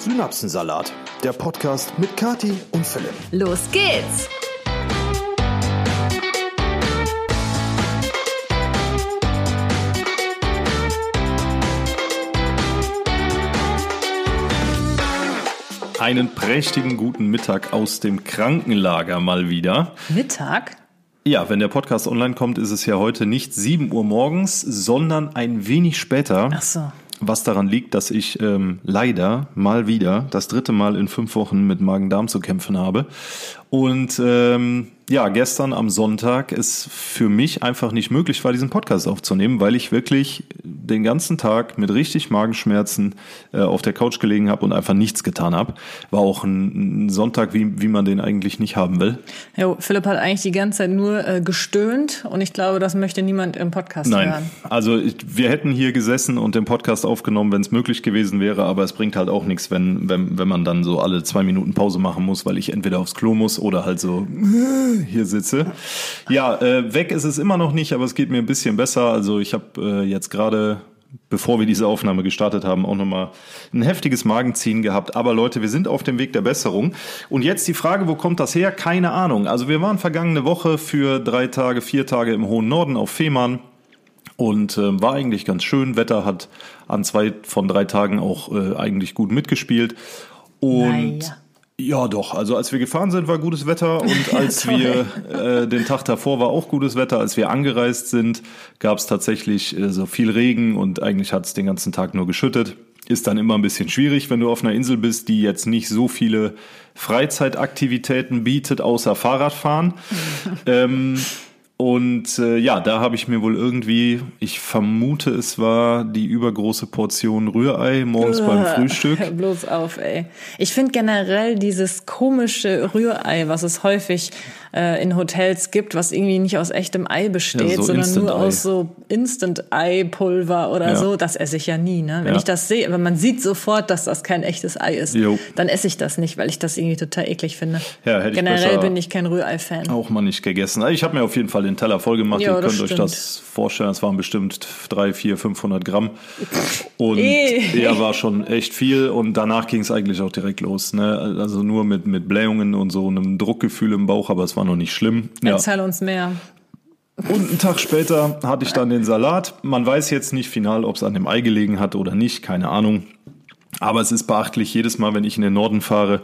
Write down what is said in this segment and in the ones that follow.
Synapsensalat, der Podcast mit Kati und Philipp. Los geht's! Einen prächtigen guten Mittag aus dem Krankenlager mal wieder. Mittag? Ja, wenn der Podcast online kommt, ist es ja heute nicht 7 Uhr morgens, sondern ein wenig später. Ach so. Was daran liegt, dass ich ähm, leider mal wieder das dritte Mal in fünf Wochen mit Magen-Darm zu kämpfen habe. Und ähm, ja, gestern am Sonntag es für mich einfach nicht möglich war, diesen Podcast aufzunehmen, weil ich wirklich den ganzen Tag mit richtig Magenschmerzen äh, auf der Couch gelegen habe und einfach nichts getan habe. War auch ein, ein, Sonntag, wie, wie man den eigentlich nicht haben will. Ja, Philipp hat eigentlich die ganze Zeit nur äh, gestöhnt und ich glaube, das möchte niemand im Podcast Nein. hören. Also ich, wir hätten hier gesessen und den Podcast aufgenommen, wenn es möglich gewesen wäre, aber es bringt halt auch nichts, wenn, wenn, wenn man dann so alle zwei Minuten Pause machen muss, weil ich entweder aufs Klo muss oder halt so hier sitze. Ja, äh, weg ist es immer noch nicht, aber es geht mir ein bisschen besser. Also ich habe äh, jetzt gerade bevor wir diese Aufnahme gestartet haben, auch nochmal ein heftiges Magenziehen gehabt. Aber Leute, wir sind auf dem Weg der Besserung. Und jetzt die Frage, wo kommt das her? Keine Ahnung. Also wir waren vergangene Woche für drei Tage, vier Tage im hohen Norden auf Fehmarn. Und äh, war eigentlich ganz schön. Wetter hat an zwei von drei Tagen auch äh, eigentlich gut mitgespielt. Und Naja. Ja, doch. Also als wir gefahren sind, war gutes Wetter und als wir äh, den Tag davor war auch gutes Wetter. Als wir angereist sind, gab es tatsächlich äh, so viel Regen und eigentlich hat es den ganzen Tag nur geschüttet. Ist dann immer ein bisschen schwierig, wenn du auf einer Insel bist, die jetzt nicht so viele Freizeitaktivitäten bietet, außer Fahrradfahren. ähm, und äh, ja, da habe ich mir wohl irgendwie, ich vermute, es war die übergroße Portion Rührei morgens beim Frühstück. Hör bloß auf, ey. Ich finde generell dieses komische Rührei, was es häufig äh, in Hotels gibt, was irgendwie nicht aus echtem Ei besteht, Ja, so sondern nur Instant-Ei. aus so Instant-Ei-Pulver oder Ja. so, das esse ich ja nie. Ne? Wenn Ja. ich das sehe, aber man sieht sofort, dass das kein echtes Ei ist, Jo. dann esse ich das nicht, weil ich das irgendwie total eklig finde. Ja, hätte ich generell besser- bin ich kein Rührei-Fan. Auch mal nicht gegessen. Also Ich habe mir auf jeden Fall den Teller voll gemacht. Ja, Ihr könnt euch stimmt. das vorstellen. Es waren bestimmt drei, vier, 500 Gramm. Und ja, war schon echt viel. Und danach ging es eigentlich auch direkt los. Ne? Also nur mit, mit Blähungen und so einem Druckgefühl im Bauch, aber es war noch nicht schlimm. Ja. Erzähl uns mehr. Und einen Tag später hatte ich dann den Salat. Man weiß jetzt nicht final, ob es an dem Ei gelegen hat oder nicht, keine Ahnung. Aber es ist beachtlich, jedes Mal, wenn ich in den Norden fahre,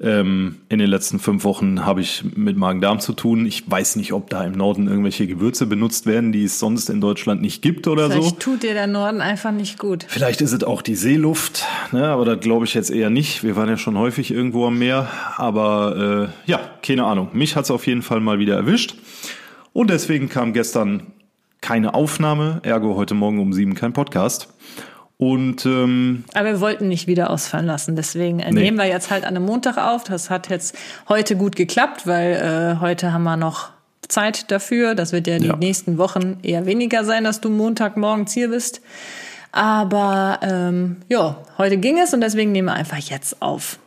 ähm, in den letzten fünf Wochen habe ich mit Magen-Darm zu tun. Ich weiß nicht, ob da im Norden irgendwelche Gewürze benutzt werden, die es sonst in Deutschland nicht gibt oder so. Vielleicht tut dir der Norden einfach nicht gut. Vielleicht ist es auch die Seeluft, ne, aber das glaube ich jetzt eher nicht. Wir waren ja schon häufig irgendwo am Meer, aber äh, ja, keine Ahnung. Mich hat es auf jeden Fall mal wieder erwischt und deswegen kam gestern keine Aufnahme, ergo heute Morgen um sieben kein Podcast. Und ähm, Aber wir wollten nicht wieder ausfallen lassen, deswegen äh, Nee. nehmen wir jetzt halt an einem Montag auf. Das hat jetzt heute gut geklappt, weil äh, heute haben wir noch Zeit dafür. Das wird ja die Ja. nächsten Wochen eher weniger sein, dass du Montagmorgens hier bist. Aber ähm, ja, heute ging es und deswegen nehmen wir einfach jetzt auf.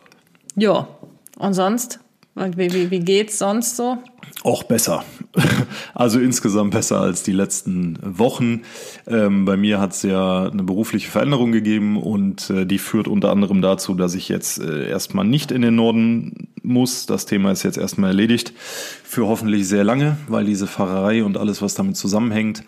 Ja, und sonst? Wie, wie, wie geht's sonst so? Auch besser. Also insgesamt besser als die letzten Wochen. Ähm, bei mir hat es ja eine berufliche Veränderung gegeben und äh, die führt unter anderem dazu, dass ich jetzt äh, erstmal nicht in den Norden muss. Das Thema ist jetzt erstmal erledigt. Für hoffentlich sehr lange, weil diese Fahrerei und alles, was damit zusammenhängt,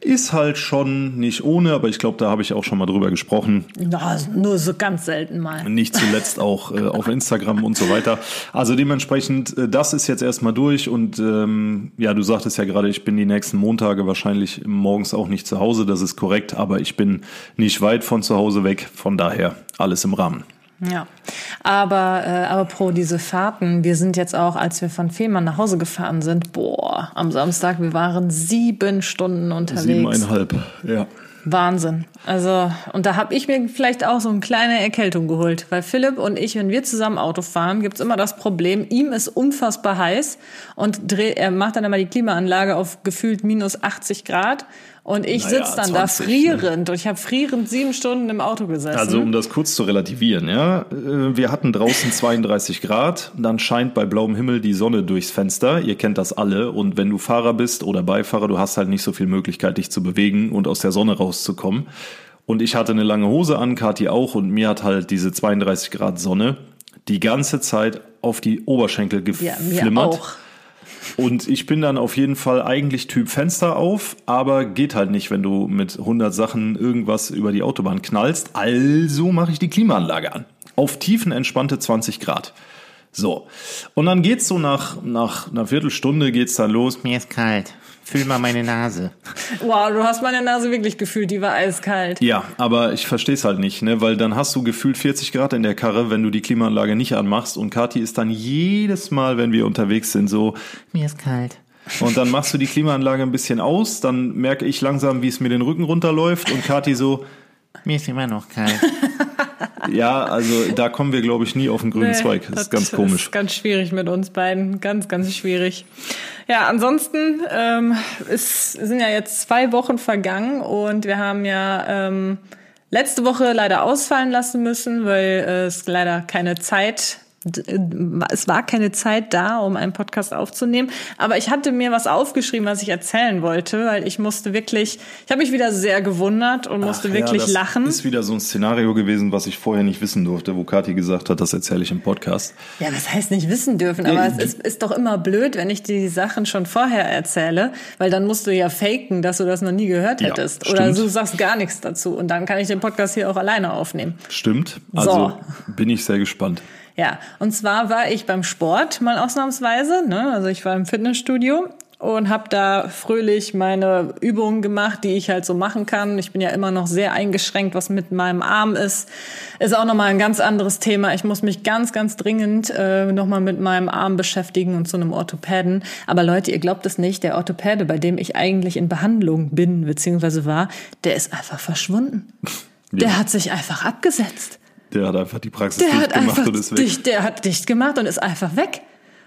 ist halt schon nicht ohne, aber ich glaube, da habe ich auch schon mal drüber gesprochen. Na, nur so ganz selten mal. Nicht zuletzt auch äh, auf Instagram und so weiter. Also dementsprechend, äh, das ist jetzt erstmal durch und ähm, ja, du sagtest ja gerade, ich bin die nächsten Montage wahrscheinlich morgens auch nicht zu Hause, das ist korrekt, aber ich bin nicht weit von zu Hause weg, von daher alles im Rahmen. Ja, aber äh, aber pro diese Fahrten, wir sind jetzt auch, als wir von Fehmarn nach Hause gefahren sind, boah, am Samstag, wir waren sieben Stunden unterwegs. Siebeneinhalb, ja. Wahnsinn. Also, und da habe ich mir vielleicht auch so eine kleine Erkältung geholt, weil Philipp und ich, wenn wir zusammen Auto fahren, gibt's immer das Problem, ihm ist unfassbar heiß und dreht, er macht dann immer die Klimaanlage auf gefühlt minus 80 Grad und ich Naja, sitz dann da 20, frierend und ich habe frierend sieben Stunden im Auto gesessen. Also um das kurz zu relativieren, ja, äh, wir hatten draußen 32 Grad, dann scheint bei blauem Himmel die Sonne durchs Fenster. Ihr kennt das alle und wenn du Fahrer bist oder Beifahrer, du hast halt nicht so viel Möglichkeit, dich zu bewegen und aus der Sonne rauszukommen. Und ich hatte eine lange Hose an, Kathi auch, und mir hat halt diese 32 Grad Sonne die ganze Zeit auf die Oberschenkel Ja, mir geflimmert. auch. Und ich bin dann auf jeden Fall eigentlich Typ Fenster auf, aber geht halt nicht, wenn du mit 100 Sachen irgendwas über die Autobahn knallst. Also mache ich die Klimaanlage an. Auf tiefen entspannte 20 Grad. So. Und dann geht's so nach, nach einer Viertelstunde geht's dann los. Mir ist kalt. Fühl mal meine Nase. Wow, du hast meine Nase wirklich gefühlt, die war eiskalt. Ja, aber ich verstehe es halt nicht, ne? weil dann hast du gefühlt 40 Grad in der Karre, wenn du die Klimaanlage nicht anmachst. Und Kathi ist dann jedes Mal, wenn wir unterwegs sind, so, Mir ist kalt. Und dann machst du die Klimaanlage ein bisschen aus, dann merke ich langsam, wie es mir den Rücken runterläuft und Kathi so, Mir ist immer noch kalt. ja, also da kommen wir, glaube ich, nie auf den grünen Nee, Zweig. Das ist ganz Das komisch. ist ganz schwierig mit uns beiden. Ganz, ganz schwierig. Ja, ansonsten ähm, es sind ja jetzt zwei Wochen vergangen und wir haben ja ähm, letzte Woche leider ausfallen lassen müssen, weil es leider keine Zeit es war keine Zeit da, um einen Podcast aufzunehmen, aber ich hatte mir was aufgeschrieben, was ich erzählen wollte, weil ich musste wirklich, ich habe mich wieder sehr gewundert und musste Ach wirklich ja, das lachen. ist wieder so ein Szenario gewesen, was ich vorher nicht wissen durfte, wo Kathi gesagt hat, das erzähle ich im Podcast. Ja, was heißt nicht wissen dürfen, aber es ist, ist doch immer blöd, wenn ich die Sachen schon vorher erzähle, weil dann musst du ja faken, dass du das noch nie gehört Ja, hättest. Oder stimmt. du sagst gar nichts dazu und dann kann ich den Podcast hier auch alleine aufnehmen. Stimmt? Also So. bin ich sehr gespannt. Ja, und zwar war ich beim Sport mal ausnahmsweise, ne? also ich war im Fitnessstudio und habe da fröhlich meine Übungen gemacht, die ich halt so machen kann. Ich bin ja immer noch sehr eingeschränkt, was mit meinem Arm ist. Ist auch nochmal ein ganz anderes Thema. Ich muss mich ganz, ganz dringend äh, nochmal mit meinem Arm beschäftigen und zu einem Orthopäden. Aber Leute, ihr glaubt es nicht, der Orthopäde, bei dem ich eigentlich in Behandlung bin, beziehungsweise war, der ist einfach verschwunden. Der hat sich einfach abgesetzt. Der hat einfach die Praxis Der dicht hat gemacht einfach und ist weg. dicht, der hat dicht gemacht und ist einfach weg.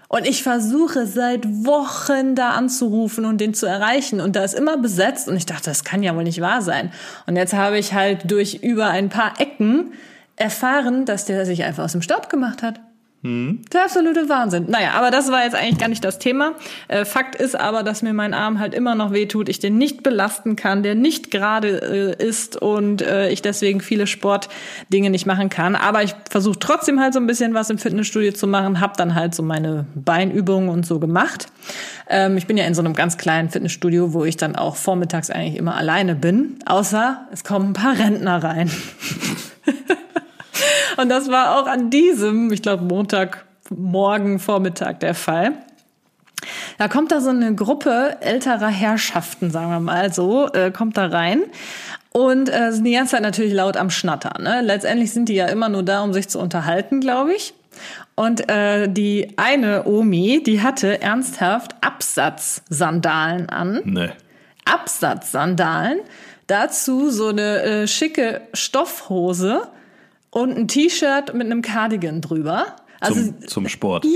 Und ich versuche seit Wochen da anzurufen und den zu erreichen. Und da ist immer besetzt. Und ich dachte, das kann ja wohl nicht wahr sein. Und jetzt habe ich halt durch über ein paar Ecken erfahren, dass der sich einfach aus dem Staub gemacht hat. Der absolute Wahnsinn. Naja, aber das war jetzt eigentlich gar nicht das Thema. Äh, Fakt ist aber, dass mir mein Arm halt immer noch wehtut, ich den nicht belasten kann, der nicht gerade äh, ist und äh, ich deswegen viele Sportdinge nicht machen kann. Aber ich versuche trotzdem halt so ein bisschen was im Fitnessstudio zu machen, habe dann halt so meine Beinübungen und so gemacht. Ähm, ich bin ja in so einem ganz kleinen Fitnessstudio, wo ich dann auch vormittags eigentlich immer alleine bin, außer es kommen ein paar Rentner rein. Und das war auch an diesem, ich glaube, Montagmorgen, Vormittag der Fall. Da kommt da so eine Gruppe älterer Herrschaften, sagen wir mal so, äh, kommt da rein und äh, sind die ganze Zeit natürlich laut am Schnattern. Ne? Letztendlich sind die ja immer nur da, um sich zu unterhalten, glaube ich. Und äh, die eine Omi, die hatte ernsthaft Absatzsandalen an. Nee. Absatzsandalen. Dazu so eine äh, schicke Stoffhose und ein T-Shirt mit einem Cardigan drüber. Also Zum, zum Sport. ja,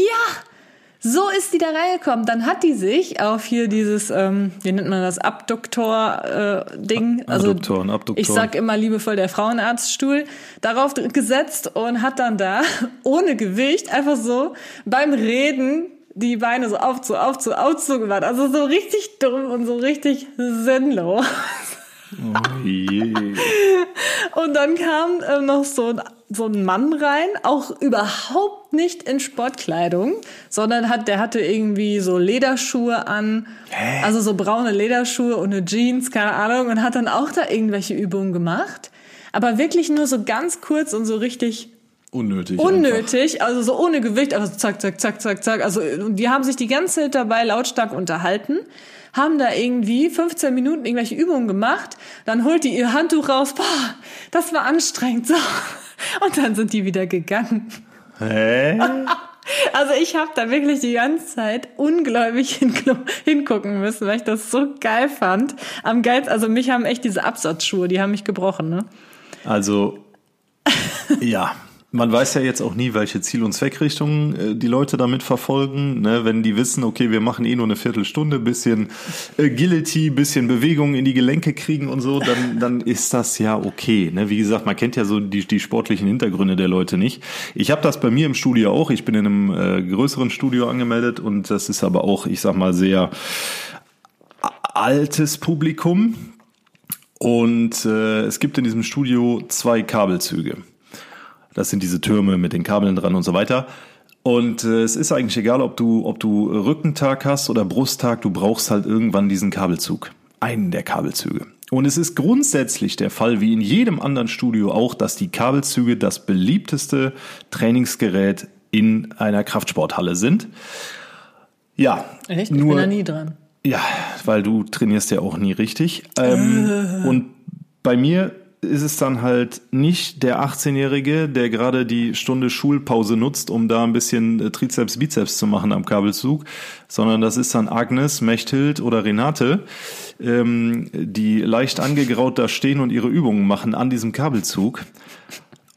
so ist die da reingekommen. Dann hat die sich auf hier dieses, ähm, wie nennt man das, Abduktor-Ding. Äh, also Adduktoren, Abduktoren. ich sag immer liebevoll der Frauenarztstuhl, darauf gesetzt und hat dann da ohne Gewicht einfach so beim Reden die Beine so auf zu auf zu auf zu gemacht. Also so richtig dumm und so richtig sinnlos. Oh je. Und dann kam äh, noch so ein, so ein Mann rein, auch überhaupt nicht in Sportkleidung, sondern hat, der hatte irgendwie so Lederschuhe an, also so braune Lederschuhe und eine Jeans, keine Ahnung, und hat dann auch da irgendwelche Übungen gemacht. Aber wirklich nur so ganz kurz und so richtig Unnötig. einfach. unnötig, also so ohne Gewicht, aber so zack, zack, zack, zack, zack. Also und die haben sich die ganze Zeit dabei lautstark unterhalten, haben da irgendwie 15 Minuten irgendwelche Übungen gemacht, dann holt die ihr Handtuch raus, boah, das war anstrengend, so. Und dann sind die wieder gegangen. Hä? Also ich habe da wirklich die ganze Zeit ungläubig hingucken müssen, weil ich das so geil fand. Am geilsten, also mich haben echt diese Absatzschuhe, die haben mich gebrochen, ne? Also, ja. Man weiß ja jetzt auch nie, welche Ziel- und Zweckrichtung äh, die Leute damit verfolgen. Ne? Wenn die wissen, okay, wir machen eh nur eine Viertelstunde, bisschen Agility, bisschen Bewegung in die Gelenke kriegen und so, dann, dann ist das ja okay. Ne? Wie gesagt, man kennt ja so die, die sportlichen Hintergründe der Leute nicht. Ich habe das bei mir im Studio auch. Ich bin in einem äh, größeren Studio angemeldet und das ist aber auch, ich sag mal, sehr altes Publikum. Und äh, es gibt in diesem Studio zwei Kabelzüge. Das sind diese Türme mit den Kabeln dran und so weiter. Und äh, es ist eigentlich egal, ob du, ob du Rückentag hast oder Brusttag, du brauchst halt irgendwann diesen Kabelzug. Einen der Kabelzüge. Und es ist grundsätzlich der Fall, wie in jedem anderen Studio auch, dass die Kabelzüge das beliebteste Trainingsgerät in einer Kraftsporthalle sind. Ja, Echt? Ich nur bin da nie dran. ja, weil du trainierst ja auch nie richtig. Ähm, und bei mir ist es dann halt nicht der 18-Jährige, der gerade die Stunde Schulpause nutzt, um da ein bisschen äh, Trizeps, Bizeps zu machen am Kabelzug, sondern das ist dann Agnes, Mechthild oder Renate, ähm, die leicht angegraut da stehen und ihre Übungen machen an diesem Kabelzug.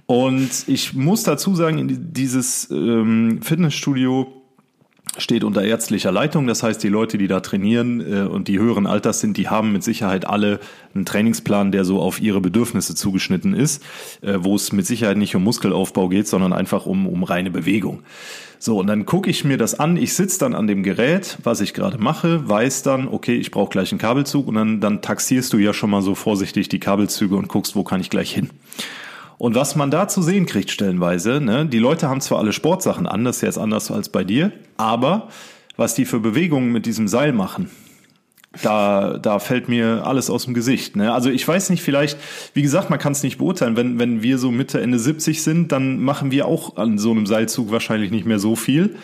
Und ich muss dazu sagen, in dieses ähm, Fitnessstudio steht unter ärztlicher Leitung. Das heißt, die Leute, die da trainieren äh, und die höheren Alters sind, die haben mit Sicherheit alle einen Trainingsplan, der so auf ihre Bedürfnisse zugeschnitten ist, äh, wo es mit Sicherheit nicht um Muskelaufbau geht, sondern einfach um, um reine Bewegung. So, und dann gucke ich mir das an. Ich sitze dann an dem Gerät, was ich gerade mache, weiß dann, okay, ich brauche gleich einen Kabelzug und dann, dann taxierst du ja schon mal so vorsichtig die Kabelzüge und guckst, wo kann ich gleich hin. Und was man da zu sehen kriegt stellenweise, ne, die Leute haben zwar alle Sportsachen an, das ist jetzt anders als bei dir, aber was die für Bewegungen mit diesem Seil machen, da, da fällt mir alles aus dem Gesicht. Ne? Also ich weiß nicht, vielleicht, wie gesagt, man kann es nicht beurteilen. Wenn, wenn wir so Mitte, Ende 70 sind, dann machen wir auch an so einem Seilzug wahrscheinlich nicht mehr so viel.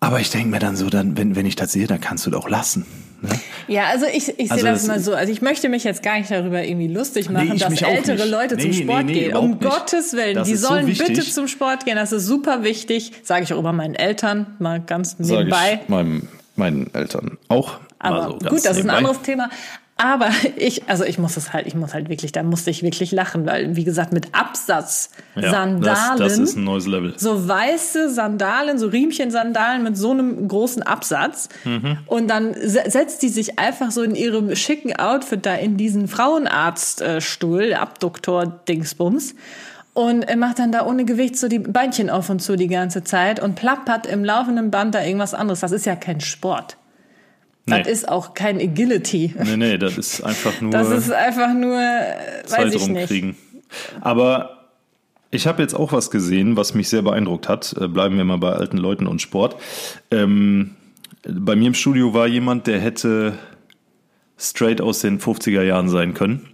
Aber ich denke mir dann so, dann, wenn, wenn ich das sehe, dann kannst du doch lassen. Ne? Ja, also ich, ich Also sehe das das- mal so. Also ich möchte mich jetzt gar nicht darüber irgendwie lustig machen, ich dass ältere. Leute zum Nee, Sport nee, nee, gehen. Um nicht. Gottes Willen, Das die so sollen wichtig. bitte zum Sport gehen. Das ist super wichtig. Sage ich auch immer meinen Eltern, mal ganz Sag nebenbei. ich meinem, meinen Eltern auch. Aber so gut, das ist ein nebenbei. anderes Thema. Aber ich, also ich muss es halt, ich muss halt wirklich, da musste ich wirklich lachen, weil, wie gesagt, mit Absatz, Ja, Sandalen, Das, das ist ein neues Level. so weiße Sandalen, so Riemchen-Sandalen mit so einem großen Absatz. Mhm. Und dann se- setzt die sich einfach so in ihrem schicken Outfit da in diesen Frauenarztstuhl, Abduktor-Dingsbums. Und er macht dann da ohne Gewicht so die Beinchen auf und zu die ganze Zeit und plappert im laufenden Band da irgendwas anderes. Das ist ja kein Sport. Das Nee. ist auch kein Agility. Nee, nee, das ist einfach nur Das ist einfach nur, Zeit weiß ich nicht. Aber ich habe jetzt auch was gesehen, was mich sehr beeindruckt hat. Äh, Bleiben wir mal bei alten Leuten und Sport. Ähm, bei mir im Studio war jemand, der hätte straight aus den 50er Jahren sein können.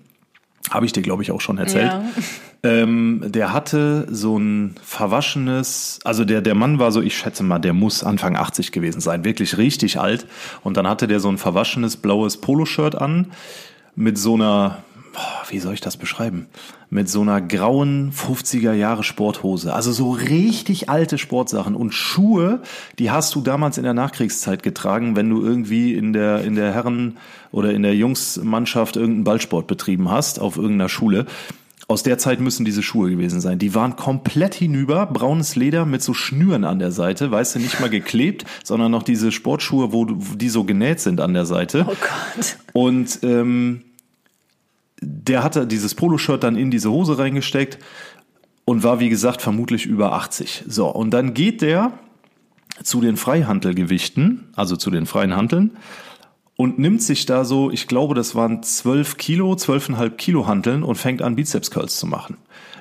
Habe ich dir, glaube ich, auch schon erzählt. Ja. Ähm, der hatte so ein verwaschenes, also der, der Mann war so, ich schätze mal, der muss Anfang 80 gewesen sein, wirklich richtig alt. Und dann hatte der so ein verwaschenes blaues Poloshirt an mit so einer, wie soll ich das beschreiben? Mit so einer grauen 50er Jahre Sporthose. Also so richtig alte Sportsachen und Schuhe, die hast du damals in der Nachkriegszeit getragen, wenn du irgendwie in der, in der Herren- oder in der Jungsmannschaft irgendeinen Ballsport betrieben hast auf irgendeiner Schule. Aus der Zeit müssen diese Schuhe gewesen sein. Die waren komplett hinüber, braunes Leder mit so Schnüren an der Seite, weißt du, nicht mal geklebt, sondern noch diese Sportschuhe, wo, die so genäht sind an der Seite. Oh Gott. Und ähm, der hatte dieses Poloshirt dann in diese Hose reingesteckt und war, wie gesagt, vermutlich über 80. So, und dann geht der zu den Freihantelgewichten, also zu den freien Hanteln, und nimmt sich da so, ich glaube, das waren 12 Kilo, 12,5 Kilo Hanteln und fängt an, Bizeps Curls zu machen.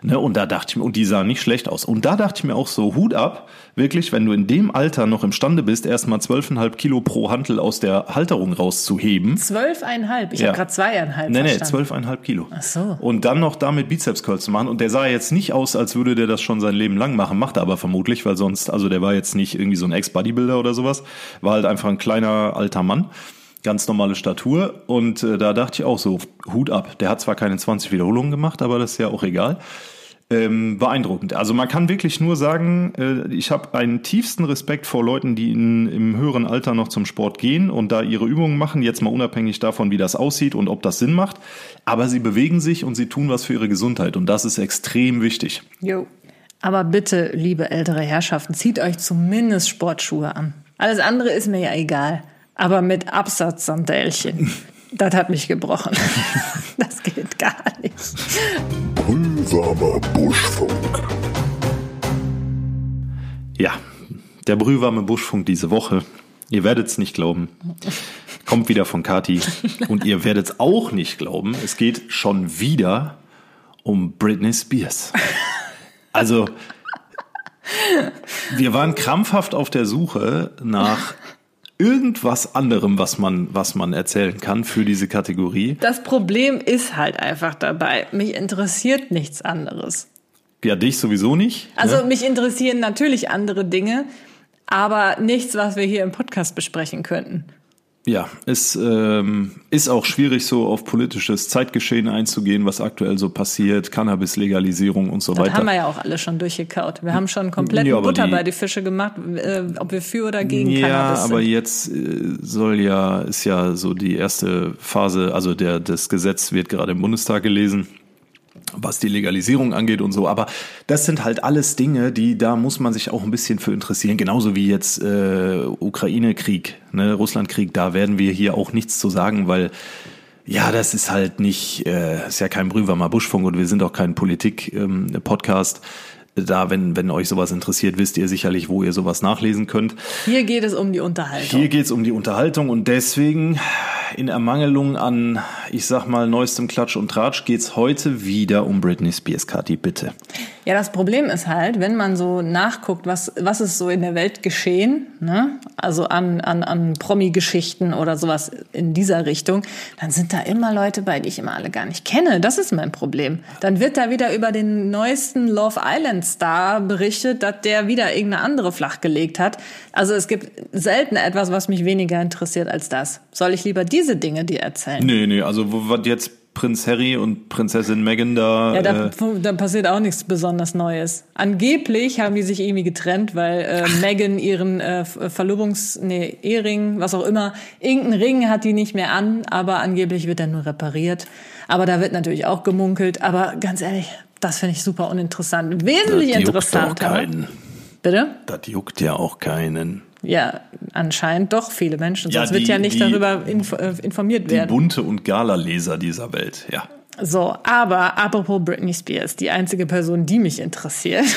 Ne, und da dachte ich mir, und die sahen nicht schlecht aus. Und da dachte ich mir auch so, Hut ab, wirklich, wenn du in dem Alter noch imstande bist, erstmal 12,5 Kilo pro Hantel aus der Halterung rauszuheben. Zwölfeinhalb. Ich Ja. habe gerade zweieinhalb Nee, nee, verstanden. 12,5 Kilo. Ach so. Und dann noch damit Bizeps Curls zu machen. Und der sah jetzt nicht aus, als würde der das schon sein Leben lang machen. Macht er aber vermutlich, weil sonst, also der war jetzt nicht irgendwie so ein Ex-Bodybuilder oder sowas. War halt einfach ein kleiner alter Mann. Ganz normale Statur. Und äh, da dachte ich auch so, Hut ab. Der hat zwar keine 20 Wiederholungen gemacht, aber das ist ja auch egal. Ähm, beeindruckend. Also man kann wirklich nur sagen, äh, ich habe einen tiefsten Respekt vor Leuten, die in, im höheren Alter noch zum Sport gehen und da ihre Übungen machen, jetzt mal unabhängig davon, wie das aussieht und ob das Sinn macht. Aber sie bewegen sich und sie tun was für ihre Gesundheit und das ist extrem wichtig. Jo. Aber bitte, liebe ältere Herrschaften, zieht euch zumindest Sportschuhe an. Alles andere ist mir ja egal. Aber mit Absatzsandälchen. das hat mich gebrochen. das geht gar nicht. Brühwarmer Buschfunk. Ja, der brühwarme Buschfunk diese Woche. Ihr werdet es nicht glauben. kommt wieder von Kati. Und ihr werdet es auch nicht glauben, es geht schon wieder um Britney Spears. Also, wir waren krampfhaft auf der Suche nach irgendwas anderem, was man, was man erzählen kann für diese Kategorie. Das Problem ist halt einfach dabei. Mich interessiert nichts anderes. Ja, dich sowieso nicht. Also ne? mich interessieren natürlich andere Dinge, aber nichts, was wir hier im Podcast besprechen könnten. Ja, es ähm, ist auch schwierig, so auf politisches Zeitgeschehen einzugehen, was aktuell so passiert, Cannabis-Legalisierung und so Das weiter. haben wir ja auch alle schon durchgekaut. Wir haben schon komplett Ja, aber Butter die- bei die Fische gemacht, äh, ob wir für oder gegen ja, Cannabis aber sind. jetzt äh, soll ja, ist ja so die erste Phase, also der, das Gesetz wird gerade im Bundestag gelesen, was die Legalisierung angeht und so. Aber das sind halt alles Dinge, die, da muss man sich auch ein bisschen für interessieren. Genauso wie jetzt äh, Ukraine-Krieg, ne, Russland-Krieg, da werden wir hier auch nichts zu sagen, weil ja, das ist halt nicht, äh, ist ja kein Brühwarmer Buschfunk und wir sind auch kein Politik-Podcast. da, wenn, wenn euch sowas interessiert, wisst ihr sicherlich, wo ihr sowas nachlesen könnt. Hier geht es um die Unterhaltung. Hier geht's um die Unterhaltung und deswegen in Ermangelung an, ich sag mal, neuestem Klatsch und Tratsch geht's heute wieder um Britney Spears, Kathi, bitte. Ja, das Problem ist halt, wenn man so nachguckt, was, was ist so in der Welt geschehen, ne? also an, an, an Promi-Geschichten oder sowas in dieser Richtung, dann sind da immer Leute bei, die ich immer alle gar nicht kenne. Das ist mein Problem. Dann wird da wieder über den neuesten Love Island Star berichtet, dass der wieder irgendeine andere flachgelegt hat. Also es gibt selten etwas, was mich weniger interessiert als das. Soll ich lieber diese Dinge dir erzählen? Nee, nee, also was jetzt Prinz Harry und Prinzessin Meghan da. Ja, da, äh, da passiert auch nichts besonders Neues. Angeblich haben die sich irgendwie getrennt, weil äh, Megan ihren äh, Verlobungs-, nee, Ehering, was auch immer, irgendeinen Ring hat die nicht mehr an, aber angeblich wird er nur repariert. Aber da wird natürlich auch gemunkelt. Aber ganz ehrlich, das finde ich super uninteressant. Wesentlich das juckt interessanter. auch keinen. Bitte? Das juckt ja auch keinen. Ja, anscheinend doch viele Menschen. Ja, Sonst wird die- ja nicht die- darüber äh, informiert Die werden. bunte und Gala-Leser dieser Welt, ja. So, aber apropos Britney Spears, die einzige Person, die mich interessiert.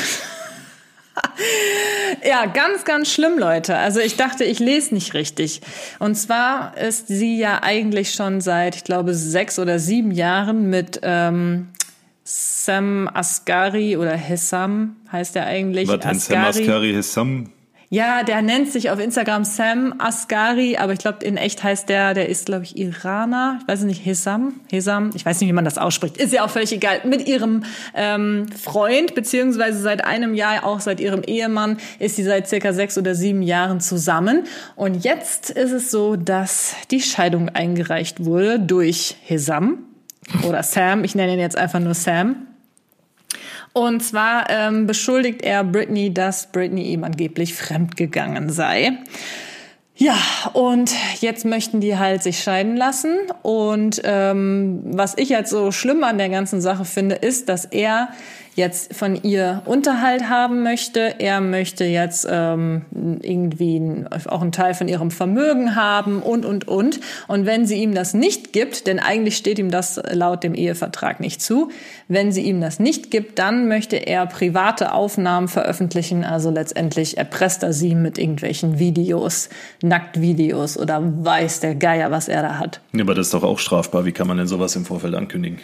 ja, ganz, ganz schlimm, Leute. Also ich dachte, ich lese nicht richtig. Und zwar ist sie ja eigentlich schon seit, ich glaube, sechs oder sieben Jahren mit ähm, Sam Asghari oder Hessam heißt er eigentlich. Was denn Sam Asghari Hessam? Ja, der nennt sich auf Instagram Sam Asghari, aber ich glaube, in echt heißt der, der ist, glaube ich, Iraner. Ich weiß nicht, Hesam, Hesam, ich weiß nicht, wie man das ausspricht. Ist ja auch völlig egal. Mit ihrem ähm, Freund, beziehungsweise seit einem Jahr, auch seit ihrem Ehemann, ist sie seit circa sechs oder sieben Jahren zusammen. Und jetzt ist es so, dass die Scheidung eingereicht wurde durch Hesam oder Sam. Ich nenne ihn jetzt einfach nur Sam. Und zwar ähm, beschuldigt er Britney, dass Britney ihm angeblich fremdgegangen sei. Ja, und jetzt möchten die halt sich scheiden lassen. Und ähm, was ich jetzt so schlimm an der ganzen Sache finde, ist, dass er jetzt von ihr Unterhalt haben möchte. Er möchte jetzt ähm, irgendwie auch einen Teil von ihrem Vermögen haben und, und, und. Und wenn sie ihm das nicht gibt, denn eigentlich steht ihm das laut dem Ehevertrag nicht zu, wenn sie ihm das nicht gibt, dann möchte er private Aufnahmen veröffentlichen. Also letztendlich erpresst er sie mit irgendwelchen Videos, Nacktvideos oder weiß der Geier, was er da hat. Ja, aber das ist doch auch strafbar. Wie kann man denn sowas im Vorfeld ankündigen?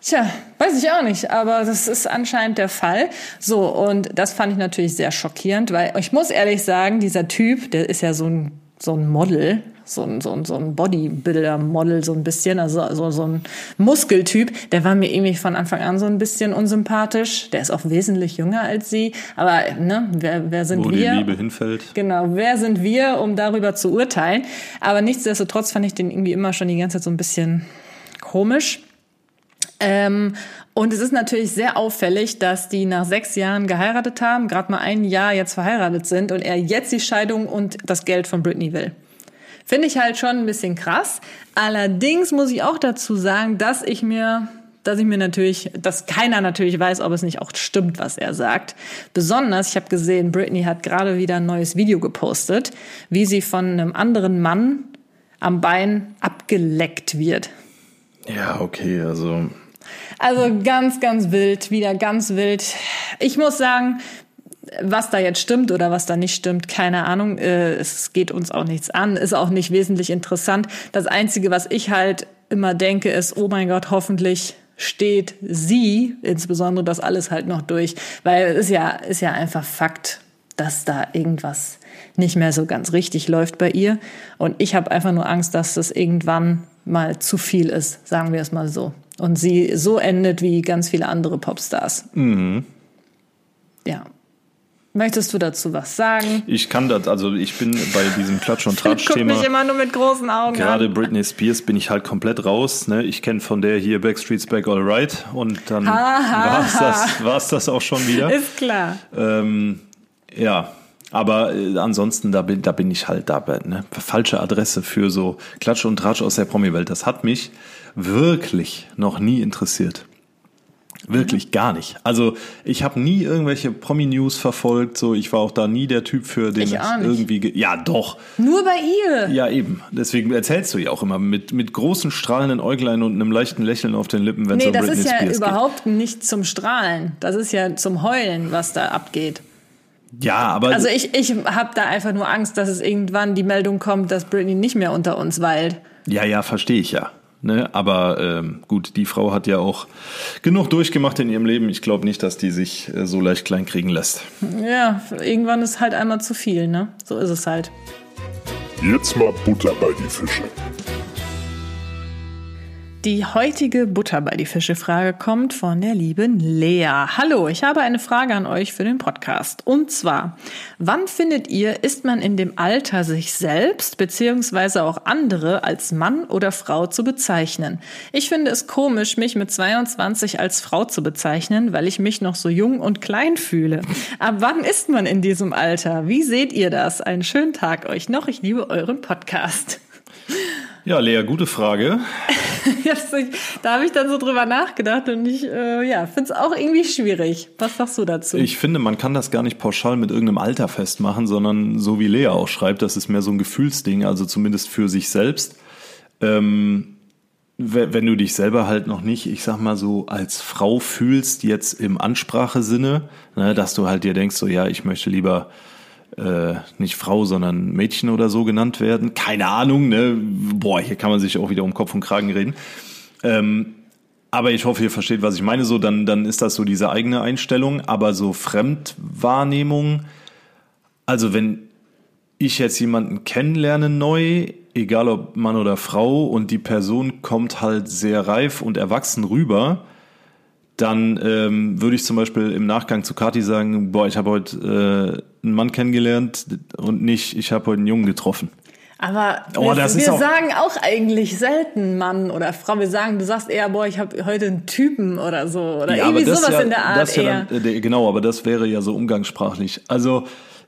Tja, weiß ich auch nicht, aber das ist anscheinend der Fall. So, und das fand ich natürlich sehr schockierend, weil ich muss ehrlich sagen, dieser Typ, der ist ja so ein, so ein Model, so ein, so ein, so ein Bodybuilder-Model, so ein bisschen, also so, so ein Muskeltyp, der war mir irgendwie von Anfang an so ein bisschen unsympathisch. Der ist auch wesentlich jünger als sie, aber ne, wer, wer sind Wo wir? die Liebe hinfällt. Genau, wer sind wir, um darüber zu urteilen? Aber nichtsdestotrotz fand ich den irgendwie immer schon die ganze Zeit so ein bisschen komisch. Ähm, und es ist natürlich sehr auffällig, dass die nach sechs Jahren geheiratet haben, gerade mal ein Jahr jetzt verheiratet sind und er jetzt die Scheidung und das Geld von Britney will. Finde ich halt schon ein bisschen krass. Allerdings muss ich auch dazu sagen, dass ich mir, dass ich mir natürlich, dass keiner natürlich weiß, ob es nicht auch stimmt, was er sagt. Besonders, ich habe gesehen, Britney hat gerade wieder ein neues Video gepostet, wie sie von einem anderen Mann am Bein abgeleckt wird. Ja, okay, also Also ganz, ganz wild, wieder ganz wild. Ich muss sagen, Was da jetzt stimmt oder was da nicht stimmt, keine Ahnung. Äh, Es geht uns auch nichts an, ist auch nicht wesentlich interessant. Das Einzige, was ich halt immer denke, ist, oh mein Gott, hoffentlich steht sie, insbesondere das alles halt noch durch. Weil es ist ja, ist ja einfach Fakt, dass da irgendwas nicht mehr so ganz richtig läuft bei ihr. Und ich habe einfach nur Angst, dass das irgendwann mal zu viel ist, sagen wir es mal so. Und sie so endet wie ganz viele andere Popstars. Ja. Möchtest du dazu was sagen? Ich kann das, also ich bin bei diesem Klatsch- und Guck mich Tratsch-Thema. immer nur mit großen Augen Gerade an. Britney Spears bin ich halt komplett raus. Ne? Ich kenne von der hier Backstreet's Back Alright und dann war's das, war's das auch schon wieder. Ist klar. Ähm, ja, aber äh, ansonsten, da bin, da bin ich halt dabei. Ne? Falsche Adresse für so Klatsch und Tratsch aus der Promi-Welt. Das hat mich wirklich noch nie interessiert. Wirklich gar nicht. Also ich habe nie irgendwelche Promi-News verfolgt. So, ich war auch da nie der Typ für den Ich es auch nicht. irgendwie. ge- Ja, doch. Nur bei ihr. Ja, eben. Deswegen erzählst du ja auch immer mit, mit großen strahlenden Äuglein und einem leichten Lächeln auf den Lippen, wenn es Nee, um das Britney ist ja Spears überhaupt nicht zum Strahlen. Das ist ja zum Heulen, was da abgeht. Ja, aber Also ich, ich habe da einfach nur Angst, dass es irgendwann die Meldung kommt, dass Britney nicht mehr unter uns weilt. Ja, ja, verstehe ich ja. Ne? Aber ähm, gut, die Frau hat ja auch genug durchgemacht in ihrem Leben. Ich glaube nicht, dass die sich äh, so leicht kleinkriegen lässt. Ja, irgendwann ist halt einmal zu viel, ne? So ist es halt. Jetzt mal Butter bei die Fische. Die heutige Butter bei die Fische Frage kommt von der lieben Lea. Hallo, ich habe eine Frage an euch für den Podcast. Und zwar, wann findet ihr, ist man in dem Alter, sich selbst beziehungsweise auch andere als Mann oder Frau zu bezeichnen? Ich finde es komisch, mich mit 22 als Frau zu bezeichnen, weil ich mich noch so jung und klein fühle. Ab wann ist man in diesem Alter? Wie seht ihr das? Einen schönen Tag euch noch. Ich liebe euren Podcast. Ja, Lea, gute Frage. Da habe ich dann so drüber nachgedacht und ich äh, ja, finde es auch irgendwie schwierig. Was sagst du dazu? Ich finde, man kann das gar nicht pauschal mit irgendeinem Alter festmachen, sondern so wie Lea auch schreibt, das ist mehr so ein Gefühlsding, also zumindest für sich selbst. Ähm, we- wenn du dich selber halt noch nicht, ich sag mal so, als Frau fühlst, jetzt im Ansprachesinne, ne, dass du halt dir denkst, so ja, ich möchte lieber äh, nicht Frau, sondern Mädchen oder so genannt werden. Keine Ahnung, ne? Boah, hier kann man sich auch wieder um Kopf und Kragen reden. Ähm, aber ich hoffe, ihr versteht, was ich meine. So, dann, dann ist das so diese eigene Einstellung. Aber so Fremdwahrnehmung, also wenn ich jetzt jemanden kennenlerne neu, egal ob Mann oder Frau, und die Person kommt halt sehr reif und erwachsen rüber, dann ähm, würde ich zum Beispiel im Nachgang zu Kati sagen, boah, ich habe heute äh, einen Mann kennengelernt und nicht, ich habe heute einen Jungen getroffen. Aber Oh, wir, wir auch- sagen auch eigentlich selten Mann oder Frau. Wir sagen, du sagst eher, boah, ich habe heute einen Typen oder so. Oder irgendwie das sowas ja, in der Art ja dann, äh, genau, aber das wäre ja so umgangssprachlich. Also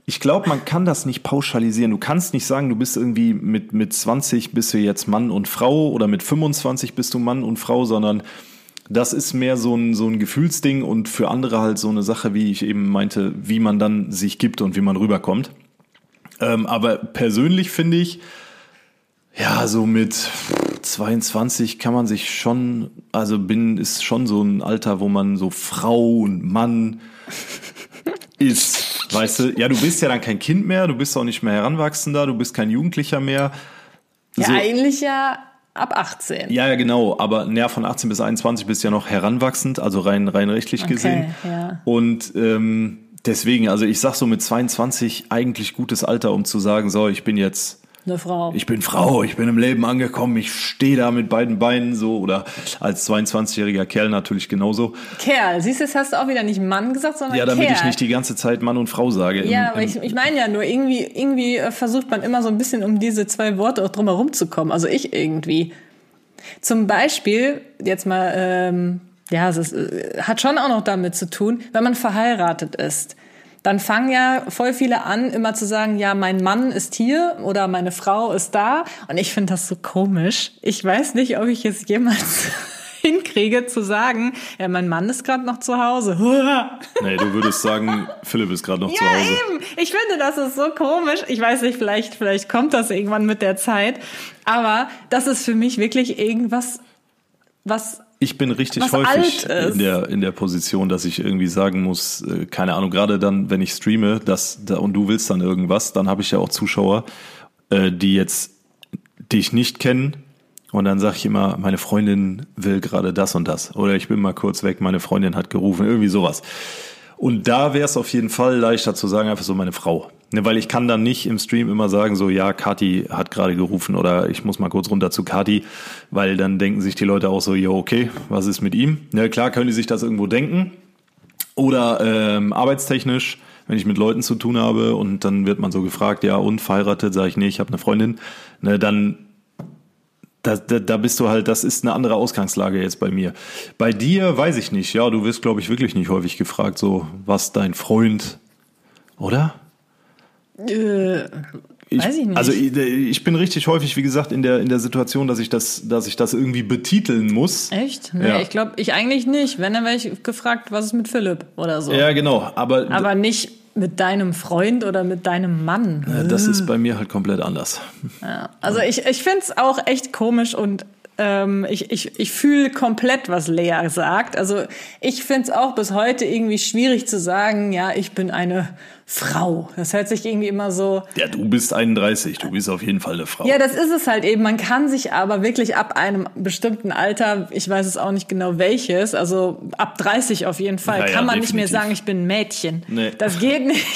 ich glaube, man kann das nicht pauschalisieren. Du kannst nicht sagen, du bist irgendwie mit, mit 20 bist du jetzt Mann und Frau oder mit 25 bist du Mann und Frau, sondern das ist mehr so ein, so ein Gefühlsding und für andere halt so eine Sache, wie ich eben meinte, wie man dann sich gibt und wie man rüberkommt. Ähm, aber persönlich finde ich, ja, so mit 22 kann man sich schon, also bin, ist schon so ein Alter, wo man so Frau und Mann ist. Weißt du, ja, du bist ja dann kein Kind mehr, du bist auch nicht mehr Heranwachsender, du bist kein Jugendlicher mehr. Ja, So- eigentlich ja ab 18. Ja, ja, genau, aber naja, von 18 bis 21 bist du ja noch heranwachsend, also rein, rein rechtlich Okay, gesehen. ja. Und ähm, deswegen, also ich sag so mit 22 eigentlich gutes Alter, um zu sagen, so, ich bin jetzt Eine Frau. ich bin Frau, ich bin im Leben angekommen, ich stehe da mit beiden Beinen so oder als 22-jähriger Kerl natürlich genauso. Kerl. Siehst du, jetzt hast du auch wieder nicht Mann gesagt, sondern Ja, damit Kerl. ich nicht die ganze Zeit Mann und Frau sage. Im- Ja, aber ich, ich meine ja nur, irgendwie, irgendwie äh, versucht man immer so ein bisschen um diese zwei Worte auch drum herum zu kommen. Also ich irgendwie. Zum Beispiel, jetzt mal, ähm, ja, es ist, äh, hat schon auch noch damit zu tun, wenn man verheiratet ist. Dann fangen ja voll viele an, immer zu sagen, ja, mein Mann ist hier oder meine Frau ist da. Und ich finde das so komisch. Ich weiß nicht, ob ich es jemals hinkriege zu sagen, ja, mein Mann ist gerade noch zu Hause. nee, du würdest sagen, Philipp ist gerade noch zu Ja, Hause. eben. Ich finde, das ist so komisch. Ich weiß nicht, vielleicht, vielleicht kommt das irgendwann mit der Zeit. Aber das ist für mich wirklich irgendwas, was Ich bin richtig Was häufig in der, in der Position, dass ich irgendwie sagen muss, äh, keine Ahnung, gerade dann, wenn ich streame, dass, da, und du willst dann irgendwas, dann habe ich ja auch Zuschauer, äh, die jetzt dich nicht kennen. Und dann sage ich immer, meine Freundin will gerade das und das. Oder ich bin mal kurz weg, meine Freundin hat gerufen, irgendwie sowas. Und da wäre es auf jeden Fall leichter zu sagen, einfach so meine Frau. Ne, weil ich kann dann nicht im Stream immer sagen, so ja, Kati hat gerade gerufen oder ich muss mal kurz runter zu Kati, weil dann denken sich die Leute auch so, ja, okay, was ist mit ihm? Ne, klar können die sich das irgendwo denken. Oder ähm, arbeitstechnisch, wenn ich mit Leuten zu tun habe und dann wird man so gefragt, ja, und verheiratet, sage ich, nee, ich habe eine Freundin, ne, dann da, da, da bist du halt, das ist eine andere Ausgangslage jetzt bei mir. Bei dir weiß ich nicht, ja, du wirst, glaube ich, wirklich nicht häufig gefragt, so, was dein Freund, oder? Äh, weiß ich nicht. Also ich, ich bin richtig häufig, wie gesagt, in der, in der Situation, dass ich das, dass ich das irgendwie betiteln muss. Echt? Nee, Ja. ich glaube, ich eigentlich nicht. Wenn, dann wäre ich gefragt, was ist mit Philipp oder so. Ja, genau, aber, Aber nicht mit deinem Freund oder mit deinem Mann. äh, das ist bei mir halt komplett anders. Ja. Also ich, ich finde es auch echt komisch und ähm, ich, ich, ich fühle komplett, was Lea sagt. Also ich finde es auch bis heute irgendwie schwierig zu sagen, ja, ich bin eine Frau. Das hört sich irgendwie immer so, Ja, du bist 31, du bist auf jeden Fall eine Frau. ja, das ist es halt eben. Man kann sich aber wirklich ab einem bestimmten Alter, ich weiß es auch nicht genau welches, also ab 30 auf jeden Fall, Ja, ja, kann man nicht mehr definitiv. sagen, ich bin ein Mädchen. Nee. Das geht nicht.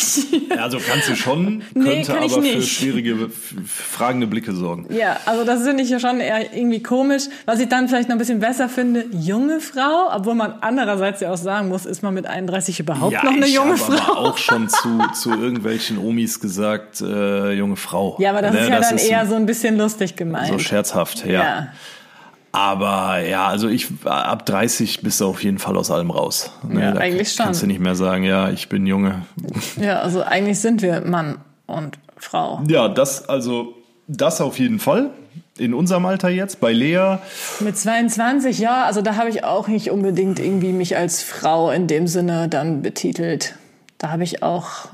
Ja, Also kannst du schon, Nee, könnte kann ich aber für schwierige, fragende Blicke sorgen. Ja, also das finde ich ja schon eher irgendwie komisch. Was ich dann vielleicht noch ein bisschen besser finde, junge Frau, obwohl man andererseits ja auch sagen muss, ist man mit 31 überhaupt ja, noch eine ich junge Frau? aber auch schon zu, zu irgendwelchen Omis gesagt, äh, junge Frau. ja, aber das Ne, ist ja dann ist eher so ein bisschen lustig gemeint. so scherzhaft, ja. ja. Aber ja, also ich ab 30 bist du auf jeden Fall aus allem raus. Ne, Ja, da eigentlich schon. Kannst du nicht mehr sagen, ja, ich bin Junge. ja, also eigentlich sind wir Mann und Frau. Ja, das also das auf jeden Fall. In unserem Alter jetzt, bei Lea, Mit 22, ja, also da habe ich auch nicht unbedingt irgendwie mich als Frau in dem Sinne dann betitelt. Da habe ich auch,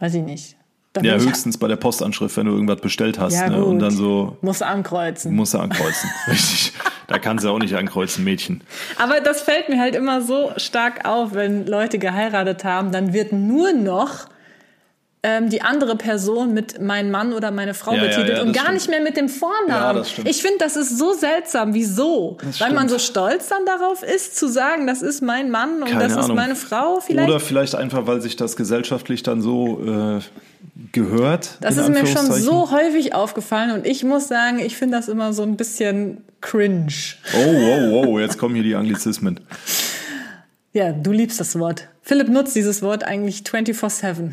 weiß ich nicht. Ja höchstens bei der Postanschrift, wenn du irgendwas bestellt hast Ja, ne, und dann so Muss ankreuzen. musst du ankreuzen. Richtig. Da kannst du auch nicht ankreuzen, Mädchen. Aber das fällt mir halt immer so stark auf, wenn Leute geheiratet haben, dann wird nur noch ähm, die andere Person mit mein Mann oder meine Frau Ja, ja, betitelt ja, und das gar stimmt. nicht mehr mit dem Vornamen. Ja, das ich finde, das ist so seltsam. Wieso? Weil man stimmt. so stolz dann darauf ist, zu sagen, das ist mein Mann und Keine das ist Ahnung. meine Frau vielleicht. Oder vielleicht einfach, weil sich das gesellschaftlich dann so äh, gehört. das ist mir schon so häufig aufgefallen und ich muss sagen, ich finde das immer so ein bisschen cringe. Oh, wow, wow, jetzt kommen hier die Anglizismen. Ja, du liebst das Wort. Philipp nutzt dieses Wort eigentlich 24-7.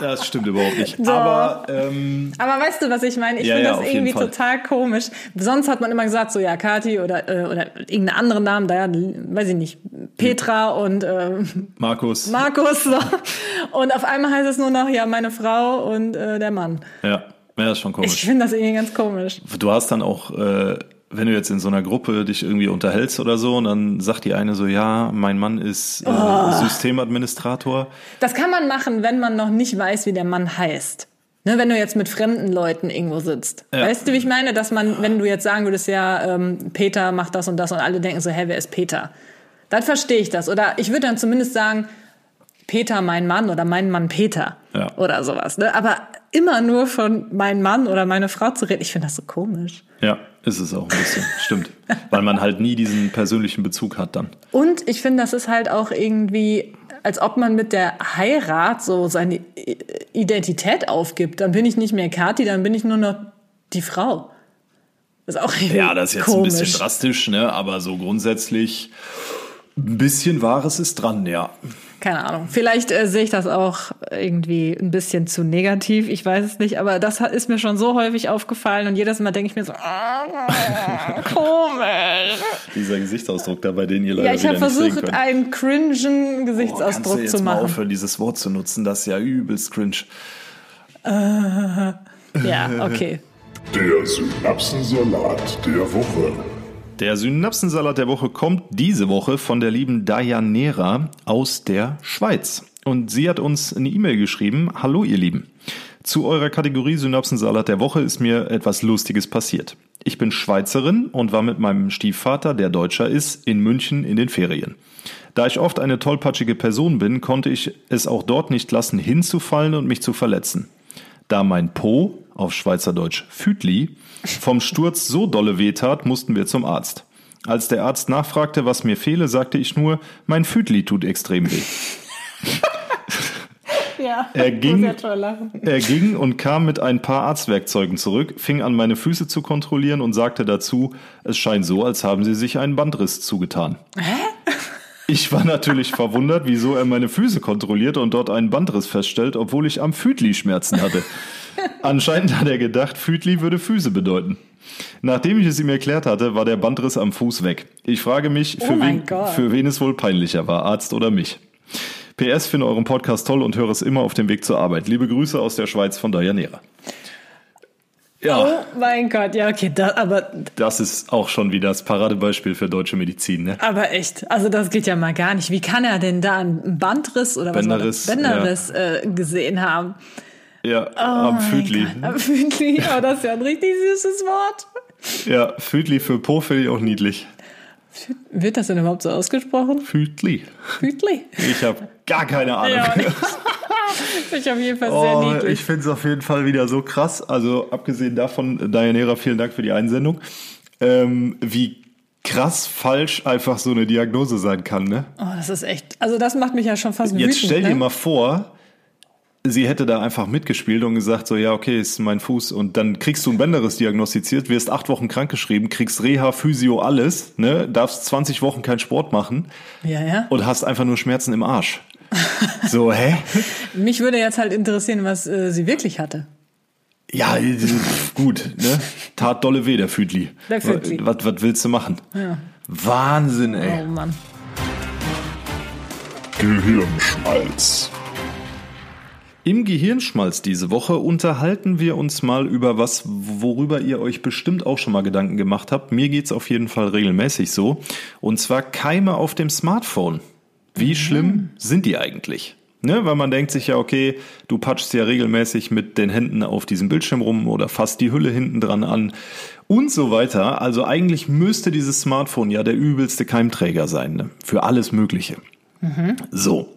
Das stimmt überhaupt nicht. Aber ähm, Aber weißt du, was ich meine? Ich Ja, finde ja, das irgendwie total komisch. Sonst hat man immer gesagt, so ja, Kati oder, äh, oder irgendeinen anderen Namen, da ja, weiß ich nicht, Petra und äh, Markus, Markus. So. Und auf einmal heißt es nur noch, ja, meine Frau und äh, der Mann. ja, ja, das ist schon Ich komisch. finde das irgendwie ganz komisch. Du hast dann auch, äh, wenn du jetzt in so einer Gruppe dich irgendwie unterhältst oder so, und dann sagt die eine so, ja, mein Mann ist äh, Oh. Systemadministrator. Das kann man machen, wenn man noch nicht weiß, wie der Mann heißt. Ne, wenn du jetzt mit fremden Leuten irgendwo sitzt. Ja. Weißt du, wie ich meine? Dass man, wenn du jetzt sagen würdest, ja, ähm, Peter macht das und das und alle denken so, hä, wer ist Peter? Dann verstehe ich das. Oder ich würde dann zumindest sagen, Peter, mein Mann oder mein Mann Peter Ja. oder sowas. Ne? Aber immer nur von mein Mann oder meine Frau zu reden, ich finde das so komisch. Ja, ist es auch ein bisschen, stimmt. Weil man halt nie diesen persönlichen Bezug hat dann. Und ich finde, das ist halt auch irgendwie, als ob man mit der Heirat so seine Identität aufgibt. Dann bin ich nicht mehr Kathi, dann bin ich nur noch die Frau. Das ist auch irgendwie Ja, das ist jetzt komisch. ein bisschen drastisch, ne? aber so grundsätzlich ein bisschen Wahres ist dran, ja. Keine Ahnung. Vielleicht äh, sehe ich das auch irgendwie ein bisschen zu negativ. Ich weiß es nicht, aber das ist mir schon so häufig aufgefallen und jedes Mal denke ich mir so, ah, komisch. Dieser Gesichtsausdruck da, bei denen ihr leider Ja, ich habe versucht, einen cringen Boah, kannst du Gesichtsausdruck jetzt zu mal machen. aufhören, dieses Wort zu nutzen? Das ist ja übelst cringe. Ja, okay. Der Synapsensalat der Woche. Der Synapsensalat der Woche kommt diese Woche von der lieben Dianera aus der Schweiz. Und sie hat uns eine E-Mail geschrieben. Hallo ihr Lieben. Zu eurer Kategorie Synapsensalat der Woche ist mir etwas Lustiges passiert. Ich bin Schweizerin und war mit meinem Stiefvater, der Deutscher ist, in München in den Ferien. Da ich oft eine tollpatschige Person bin, konnte ich es auch dort nicht lassen, hinzufallen und mich zu verletzen. Da mein Po, auf Schweizerdeutsch Fütli, vom Sturz so dolle wehtat, mussten wir zum Arzt. Als der Arzt nachfragte, was mir fehle, sagte ich nur, mein Fütli tut extrem weh. Ja, Er ging-. Er ging und kam mit ein paar Arztwerkzeugen zurück, fing an, meine Füße zu kontrollieren und sagte dazu, es scheint so, als haben sie sich einen Bandriss zugetan. Ich war natürlich verwundert, wieso er meine Füße kontrolliert und dort einen Bandriss feststellt, obwohl ich am Fütli Schmerzen hatte. Anscheinend hat er gedacht, Fütli würde Füße bedeuten. Nachdem ich es ihm erklärt hatte, war der Bandriss am Fuß weg. Ich frage mich, Oh für, mein wen, für wen es wohl peinlicher war, Arzt oder mich. PS finde euren Podcast toll und höre es immer auf dem Weg zur Arbeit. Liebe Grüße aus der Schweiz von Dianera. Ja, Oh mein Gott, ja, okay, da, aber, das ist auch schon wieder das Paradebeispiel für deutsche Medizin. Ne? aber echt, also das geht ja mal gar nicht. Wie kann er denn da einen Bandriss oder was war das? Bänderriss, Bänderriss äh, gesehen haben? Ja, Oh am. Gott, Am Fütli, oh, das ist ja ein richtig süßes Wort. Ja, Fütli für Po finde ich auch niedlich. Wird das denn überhaupt so ausgesprochen? Fütli. Fütli? Ich habe gar keine Ahnung. Ja, ich auf jeden Fall sehr Oh, niedlich. ich finde es auf jeden Fall wieder so krass. Also abgesehen davon, Dianera, vielen Dank für die Einsendung. Ähm, wie krass falsch einfach so eine Diagnose sein kann, ne? Oh, das ist echt, also das macht mich ja schon fast Jetzt wütend. stell dir ne? mal vor, sie hätte da einfach mitgespielt und gesagt, so, ja, okay, ist mein Fuß. Und dann kriegst du ein Bänderriss diagnostiziert, wirst acht Wochen krankgeschrieben, kriegst Reha, Physio, alles, ne? Darfst 20 Wochen keinen Sport machen Ja, ja. und hast einfach nur Schmerzen im Arsch. So, hä? Mich würde jetzt halt interessieren, was äh, sie wirklich hatte. Ja, äh, gut, ne? Tat dolle weh, der Füdli. Der Füdli. Was, was willst du machen? Wahnsinn, ey. Oh Mann. Gehirnschmalz. Im Gehirnschmalz diese Woche unterhalten wir uns mal über was, worüber ihr euch bestimmt auch schon mal Gedanken gemacht habt. Mir geht's auf jeden Fall regelmäßig so. Und zwar Keime auf dem Smartphone. Wie schlimm sind die eigentlich? Ne, weil man denkt sich ja, okay, du patschst ja regelmäßig mit den Händen auf diesem Bildschirm rum oder fasst die Hülle hinten dran an und so weiter. Also eigentlich müsste dieses Smartphone ja der übelste Keimträger sein, ne? für alles Mögliche. So.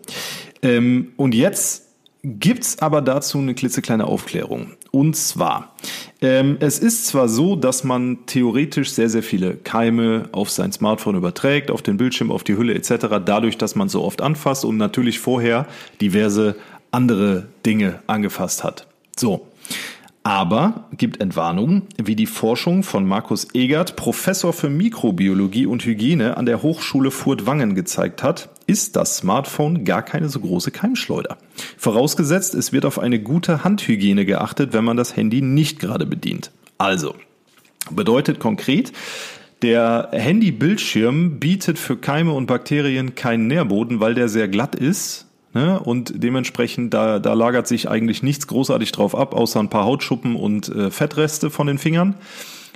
Ähm, und jetzt gibt's aber dazu eine klitzekleine Aufklärung. Und zwar, ähm, es ist zwar so, dass man theoretisch sehr, sehr viele Keime auf sein Smartphone überträgt, auf den Bildschirm, auf die Hülle etc., dadurch, dass man so oft anfasst und natürlich vorher diverse andere Dinge angefasst hat. So. Aber gibt Entwarnungen, wie die Forschung von Markus Egert, Professor für Mikrobiologie und Hygiene an der Hochschule Furtwangen gezeigt hat, ist das Smartphone gar keine so große Keimschleuder. Vorausgesetzt, es wird auf eine gute Handhygiene geachtet, wenn man das Handy nicht gerade bedient. Also, bedeutet konkret, der Handybildschirm bietet für Keime und Bakterien keinen Nährboden, weil der sehr glatt ist. Ne? Und dementsprechend, da, da lagert sich eigentlich nichts großartig drauf ab, außer ein paar Hautschuppen und äh, Fettreste von den Fingern.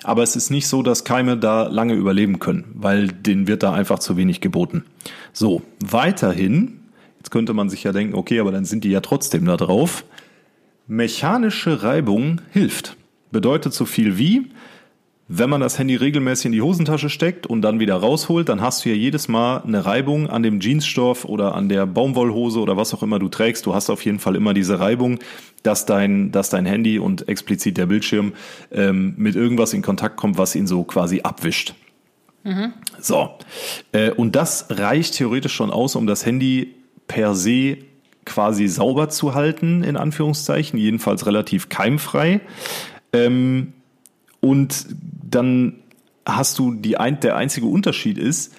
Aber es ist nicht so, dass Keime da lange überleben können, weil denen wird da einfach zu wenig geboten. So, weiterhin, jetzt könnte man sich ja denken, okay, aber dann sind die ja trotzdem da drauf. Mechanische Reibung hilft. Bedeutet so viel wie, wenn man das Handy regelmäßig in die Hosentasche steckt und dann wieder rausholt, dann hast du ja jedes Mal eine Reibung an dem Jeansstoff oder an der Baumwollhose oder was auch immer du trägst. Du hast auf jeden Fall immer diese Reibung, dass dein, dass dein Handy und explizit der Bildschirm ähm, mit irgendwas in Kontakt kommt, was ihn so quasi abwischt. So. Äh, und das reicht theoretisch schon aus, um das Handy per se quasi sauber zu halten, in Anführungszeichen, jedenfalls relativ keimfrei. Ähm, und dann hast du die ein, der einzige Unterschied ist,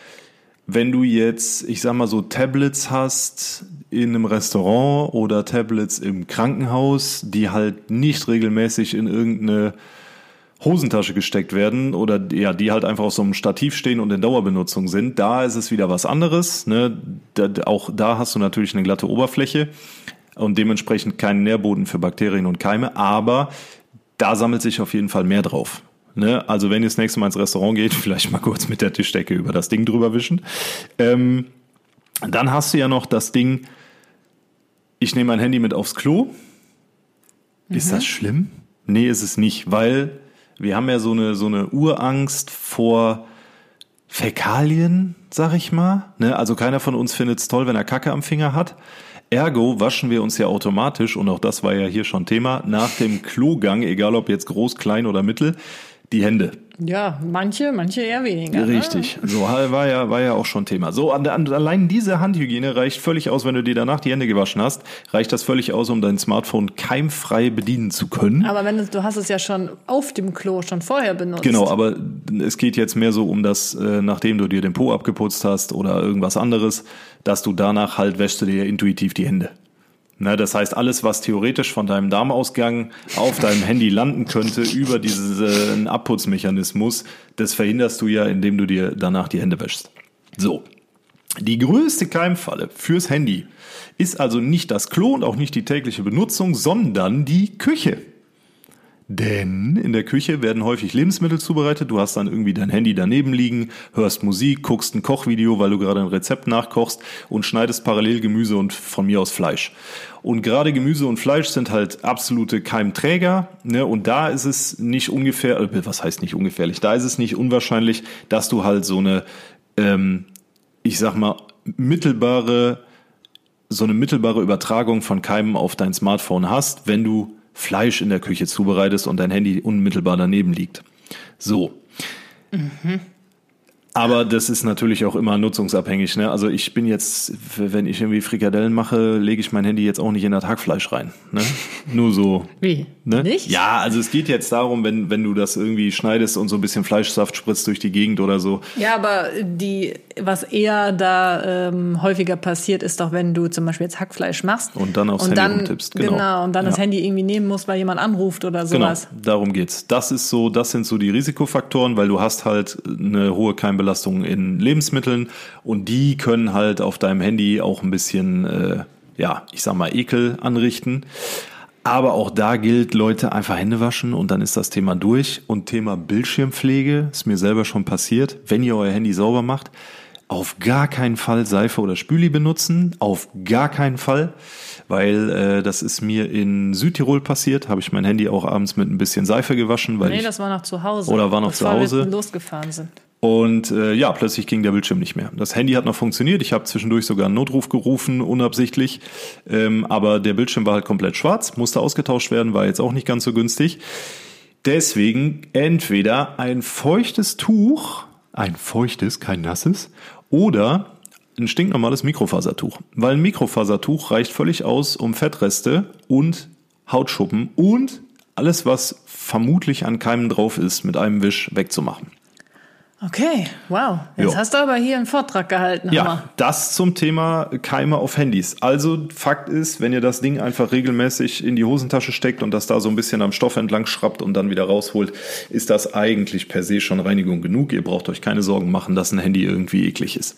wenn du jetzt, ich sag mal so Tablets hast in einem Restaurant oder Tablets im Krankenhaus, die halt nicht regelmäßig in irgendeine Hosentasche gesteckt werden oder ja, die halt einfach auf so einem Stativ stehen und in Dauerbenutzung sind, da ist es wieder was anderes. Ne? Da, auch da hast du natürlich eine glatte Oberfläche und dementsprechend keinen Nährboden für Bakterien und Keime, aber da sammelt sich auf jeden Fall mehr drauf. Ne? Also wenn ihr das nächste Mal ins Restaurant geht, vielleicht mal kurz mit der Tischdecke über das Ding drüber wischen. Ähm, dann hast du ja noch das Ding, ich nehme mein Handy mit aufs Klo. Ist das schlimm? Nee, ist es nicht, weil Wir haben ja so eine, so eine Urangst vor Fäkalien, sag ich mal. Ne? Also keiner von uns findet es toll, wenn er Kacke am Finger hat. Ergo waschen wir uns ja automatisch, und auch das war ja hier schon Thema, nach dem Klogang, egal ob jetzt groß, klein oder mittel, die Hände. Ja, manche, manche eher weniger. ne? Richtig. So war ja, war ja auch schon Thema. So, an, an, allein diese Handhygiene reicht völlig aus, wenn du dir danach die Hände gewaschen hast, reicht das völlig aus, um dein Smartphone keimfrei bedienen zu können. Aber wenn du, du hast es ja schon auf dem Klo schon vorher benutzt. Genau, aber es geht jetzt mehr so um das, äh, nachdem du dir den Po abgeputzt hast oder irgendwas anderes, dass du danach halt wäschst du dir intuitiv die Hände. Na, das heißt, alles, was theoretisch von deinem Darmausgang auf deinem Handy landen könnte, über diesen Abputzmechanismus, das verhinderst du ja, indem du dir danach die Hände wäschst. So. Die größte Keimfalle fürs Handy ist also nicht das Klo und auch nicht die tägliche Benutzung, sondern die Küche. Denn in der Küche werden häufig Lebensmittel zubereitet. Du hast dann irgendwie dein Handy daneben liegen, hörst Musik, guckst ein Kochvideo, weil du gerade ein Rezept nachkochst und schneidest parallel Gemüse und von mir aus Fleisch. Und gerade Gemüse und Fleisch sind halt absolute Keimträger. Ne? Und da ist es nicht ungefähr, äh, was heißt nicht ungefährlich? Da ist es nicht unwahrscheinlich, dass du halt so eine, ähm, ich sag mal, mittelbare, so eine mittelbare Übertragung von Keimen auf dein Smartphone hast, wenn du Fleisch in der Küche zubereitest und dein Handy unmittelbar daneben liegt. So. Aber das ist natürlich auch immer nutzungsabhängig. Ne? Also ich bin jetzt, wenn ich irgendwie Frikadellen mache, lege ich mein Handy jetzt auch nicht in das Hackfleisch rein. Ne? Nur so. Wie? Ne? Nicht? Ja, also es geht jetzt darum, wenn, wenn du das irgendwie schneidest und so ein bisschen Fleischsaft spritzt durch die Gegend oder so. Ja, aber die, was eher da ähm, häufiger passiert, ist doch, wenn du zum Beispiel jetzt Hackfleisch machst Und dann aufs und Handy dann, rumtippst, genau. Genau, und dann das Ja. Handy irgendwie nehmen musst, weil jemand anruft oder Genau, sowas. darum geht's. Das ist so, das sind so die Risikofaktoren, weil du hast halt eine hohe Keimbelastung in Lebensmitteln und die können halt auf deinem Handy auch ein bisschen, äh, ja, ich sag mal, Ekel anrichten. Aber auch da gilt, Leute, einfach Hände waschen und dann ist das Thema durch. Und Thema Bildschirmpflege ist mir selber schon passiert. Wenn ihr euer Handy sauber macht, auf gar keinen Fall Seife oder Spüli benutzen. Auf gar keinen Fall. Weil äh, das ist mir in Südtirol passiert. Habe ich mein Handy auch abends mit ein bisschen Seife gewaschen. Weil Nee, ich, das war noch zu Hause. Oder war noch zu Hause. losgefahren sind. Und äh, ja, plötzlich ging der Bildschirm nicht mehr. Das Handy hat noch funktioniert. Ich habe zwischendurch sogar einen Notruf gerufen, unabsichtlich. Ähm, aber der Bildschirm war halt komplett schwarz, musste ausgetauscht werden, war jetzt auch nicht ganz so günstig. Deswegen entweder ein feuchtes Tuch, ein feuchtes, kein nasses, oder ein stinknormales Mikrofasertuch. Weil ein Mikrofasertuch reicht völlig aus, um Fettreste und Hautschuppen und alles, was vermutlich an Keimen drauf ist, mit einem Wisch wegzumachen. Okay, wow. Jetzt Jo. hast du aber hier einen Vortrag gehalten. Hammer. Ja, das zum Thema Keime auf Handys. Also Fakt ist, wenn ihr das Ding einfach regelmäßig in die Hosentasche steckt und das da so ein bisschen am Stoff entlang schrappt und dann wieder rausholt, ist das eigentlich per se schon Reinigung genug. Ihr braucht euch keine Sorgen machen, dass ein Handy irgendwie eklig ist.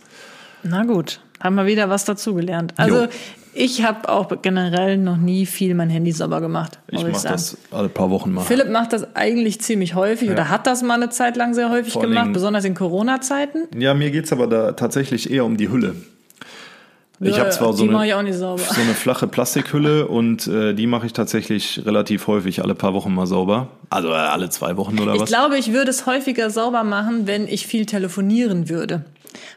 Na gut, haben wir wieder was dazugelernt. Also Jo. Ich habe auch generell noch nie viel mein Handy sauber gemacht. Ich mache das alle paar Wochen mal. Philipp macht das eigentlich ziemlich häufig oder hat das mal eine Zeit lang sehr häufig Vor gemacht, besonders in Corona-Zeiten. Ja, mir geht's aber da tatsächlich eher um die Hülle. Ich Ja, habe zwar so eine, ich auch nicht sauber. so eine flache Plastikhülle und äh, die mache ich tatsächlich relativ häufig, alle paar Wochen mal sauber. Also äh, alle zwei Wochen oder Ich was? glaube, ich würde es häufiger sauber machen, wenn ich viel telefonieren würde.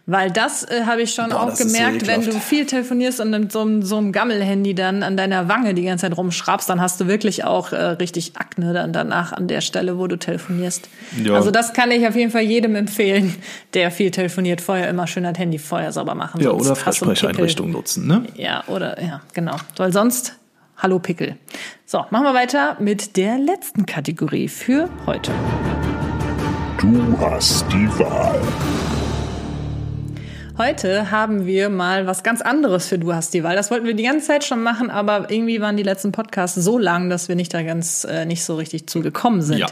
Weil das äh, habe ich schon Boah, auch gemerkt, wenn du viel telefonierst und mit so einem, so einem Gammelhandy dann an deiner Wange die ganze Zeit rumschraubst, dann hast du wirklich auch äh, richtig Akne dann danach an der Stelle, wo du telefonierst. Ja. Also das kann ich auf jeden Fall jedem empfehlen, der viel telefoniert, vorher immer schön das Handy vorher sauber machen. ja, oder hast du einen Freisprecheinrichtung nutzen, ne? Ja, oder, ja, genau. Weil sonst, hallo Pickel. So, machen wir weiter mit der letzten Kategorie für heute. Du hast die Wahl. Heute haben wir mal was ganz anderes für Du hast die Wahl. Das wollten wir die ganze Zeit schon machen, aber irgendwie waren die letzten Podcasts so lang, dass wir nicht da ganz äh, nicht so richtig zugekommen sind. Ja.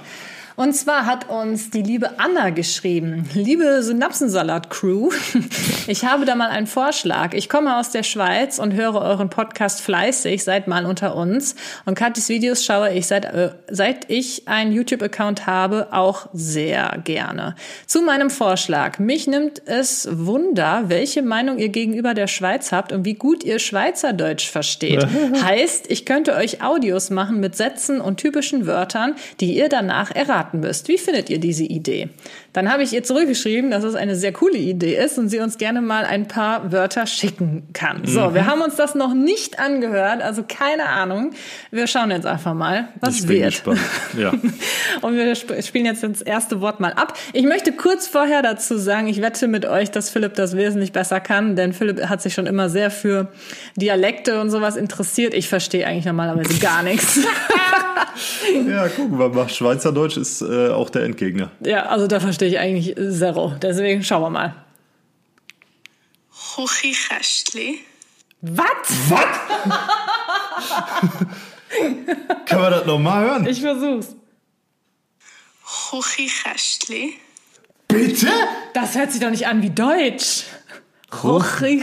Und zwar hat uns die liebe Anna geschrieben, liebe Synapsensalat-Crew, ich habe da mal einen Vorschlag. Ich komme aus der Schweiz und höre euren Podcast fleißig, seid mal unter uns. Und Katis Videos schaue ich seit, äh, seit ich einen YouTube-Account habe auch sehr gerne. Zu meinem Vorschlag. Mich nimmt es Wunder, welche Meinung ihr gegenüber der Schweiz habt und wie gut ihr Schweizerdeutsch versteht. heißt, ich könnte euch Audios machen mit Sätzen und typischen Wörtern, die ihr danach erraten raten müsst. Wie findet ihr diese Idee? Dann habe ich ihr zurückgeschrieben, dass es eine sehr coole Idee ist und sie uns gerne mal ein paar Wörter schicken kann. So, wir haben uns das noch nicht angehört, also keine Ahnung. Wir schauen jetzt einfach mal, was Ich bin wird. gespannt. Ja. Und wir sp spielen jetzt das erste Wort mal ab. Ich möchte kurz vorher dazu sagen, ich wette mit euch, dass Philipp das wesentlich besser kann, denn Philipp hat sich schon immer sehr für Dialekte und sowas interessiert. Ich verstehe eigentlich normalerweise gar nichts. ja, gucken wir mal. Schweizerdeutsch ist äh, auch der Endgegner. Ja, also da verstehe ich eigentlich zero. Deswegen schauen wir mal. Küchenkästchen. Was? Können wir das nochmal hören? Ich versuch's. Küchenkästchen. Bitte? Das hört sich doch nicht an wie Deutsch. Hochi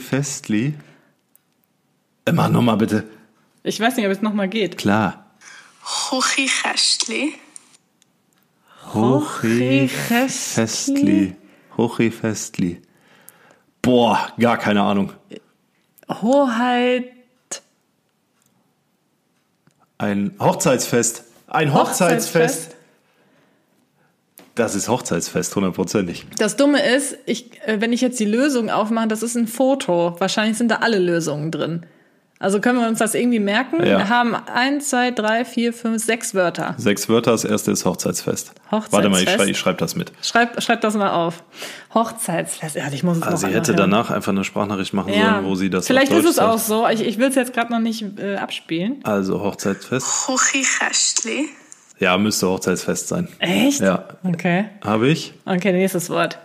Festli. Äh, mach nochmal bitte. Ich weiß nicht, ob es nochmal geht. Klar. Küchenkästchen. Hochi Festli. Hochi Festli. Boah, gar keine Ahnung. Hoheit. Ein Hochzeitsfest. Ein Hochzeitsfest. Das ist Hochzeitsfest, hundertprozentig. Das Dumme ist, ich, äh, wenn ich jetzt die Lösung aufmache, das ist ein Foto. Wahrscheinlich sind da alle Lösungen drin. Also können wir uns das irgendwie merken? Ja. Wir haben eins, zwei, drei, vier, fünf, sechs Wörter. Sechs Wörter, das erste ist Hochzeitsfest. Hochzeitsfest. Warte mal, ich, schrei, ich schreibe das mit. Schreib, schreib das mal auf. Hochzeitsfest. Ja, ich muss es Also noch sie hätte hören. danach einfach eine Sprachnachricht machen Ja. sollen, wo sie das Vielleicht auf ist es auch sagt. so. Ich, ich will es jetzt gerade noch nicht äh, abspielen. Also Hochzeitsfest. Küchenkästchen. Ja, müsste Hochzeitsfest sein. Echt? Ja. Okay. Habe ich? Okay, nächstes Wort.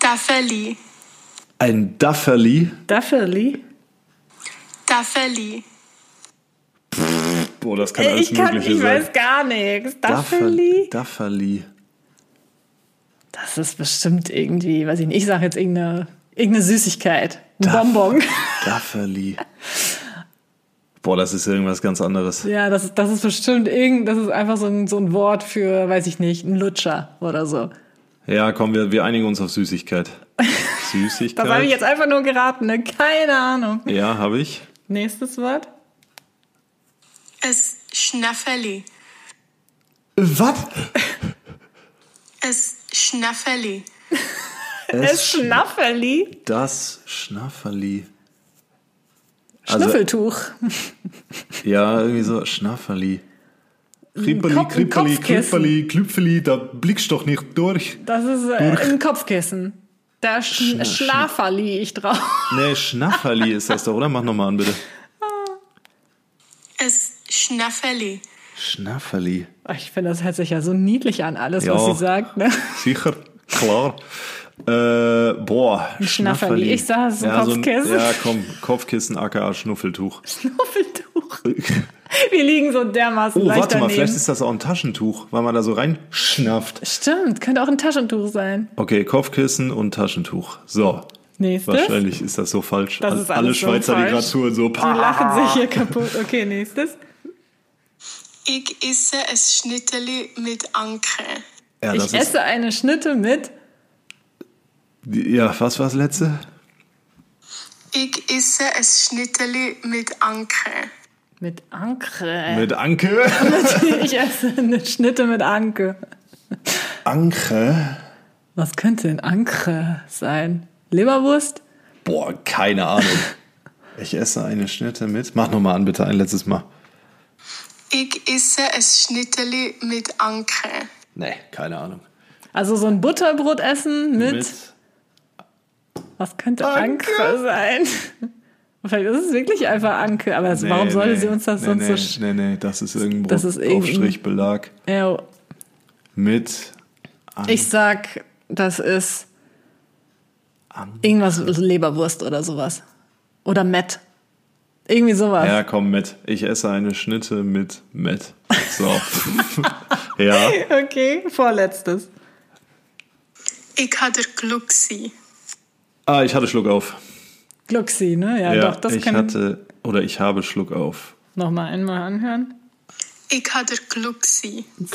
Taffeli. Ein Dafferli. Daffelli. Taffeli. Boah, das kann alles Ich, kann, Mögliche ich sein. weiß gar nichts. Daffelli? Dafferli. Das ist bestimmt irgendwie, weiß ich nicht, ich sage jetzt irgendeine, irgendeine Süßigkeit. Ein Bonbon. Dafferli. Boah, das ist irgendwas ganz anderes. Ja, das, ist- das ist bestimmt irgend, das ist einfach so ein, so ein Wort für, weiß ich nicht, ein Lutscher oder so. Ja, komm, wir, wir einigen uns auf Süßigkeit. Süßigkeit. Das habe ich jetzt einfach nur geraten, ne? Keine Ahnung. Ja, habe ich. Nächstes Wort. Es Schnäffeli. Was? Es Schnäffeli. Es Schnafferli. Das Schnafferli. Also, Schnüffeltuch. Ja, irgendwie so Schnafferli. Krippeli, Krippeli. Krippeli, Klüpfeli, da blickst doch nicht durch. Das ist äh, ein Kopfkissen. Da sch Schna- Schlaferli ich drauf. Nee, Schnafferli ist das doch, oder? Mach nochmal an, bitte. Es Schnäffeli. Schnafferli. Ich finde, das hört sich ja so niedlich an, alles, Ja. was sie sagt. Ne? Sicher, klar. Äh, boah, Schnafferli. Ich sag, es ist ein ja, so Kopfkissen. ja, komm, Kopfkissen, aka Schnuffeltuch. Schnuffeltuch. Wir liegen so dermaßen Oh, leicht warte mal, daneben. vielleicht ist das auch ein Taschentuch, weil man da so reinschnafft. Stimmt, könnte auch ein Taschentuch sein. Okay, Kopfkissen und Taschentuch. So. Nächstes. Wahrscheinlich ist das so falsch. Das ist Alle alles so Schweizer, gerade zuhören, so. Die lachen sich hier kaputt. Okay, nächstes. Ich esse ein Schnitteli mit Anke. Ja, das Ich esse eine Schnitte mit ja, was war das letzte? Ich esse ein Schnitteli mit Anke. Mit Anke. Mit Anke. Ich esse eine Schnitte mit Anke. Anke? Was könnte denn Anke sein? Leberwurst? Boah, keine Ahnung. Ich esse eine Schnitte mit. Mach nochmal an, bitte, ein letztes Mal. Ich esse ein Schnitteli mit Anke. Nee, keine Ahnung. Also so ein Butterbrot essen mit, was könnte Anke, Anke? sein? Vielleicht ist es wirklich einfach Anke, aber das, warum Nee, sollte nee, sie uns das nee, sonst nee, so... sch- Nee, nee, das ist irgendwo Das ist Aufstrichbelag Ja, mit ich sag, das ist irgendwas Leberwurst oder sowas. Oder Met. Irgendwie sowas. Ja, komm mit. Ich esse eine Schnitte mit Met. So. ja. Okay, vorletztes. Ich hatte Glück sie. Ah, ich hatte Schluck auf. Gluxi, ne? Ja, Ja, doch, das ich kann hatte oder ich habe Schluck auf. noch mal einmal anhören. Ich hatte Glück sie.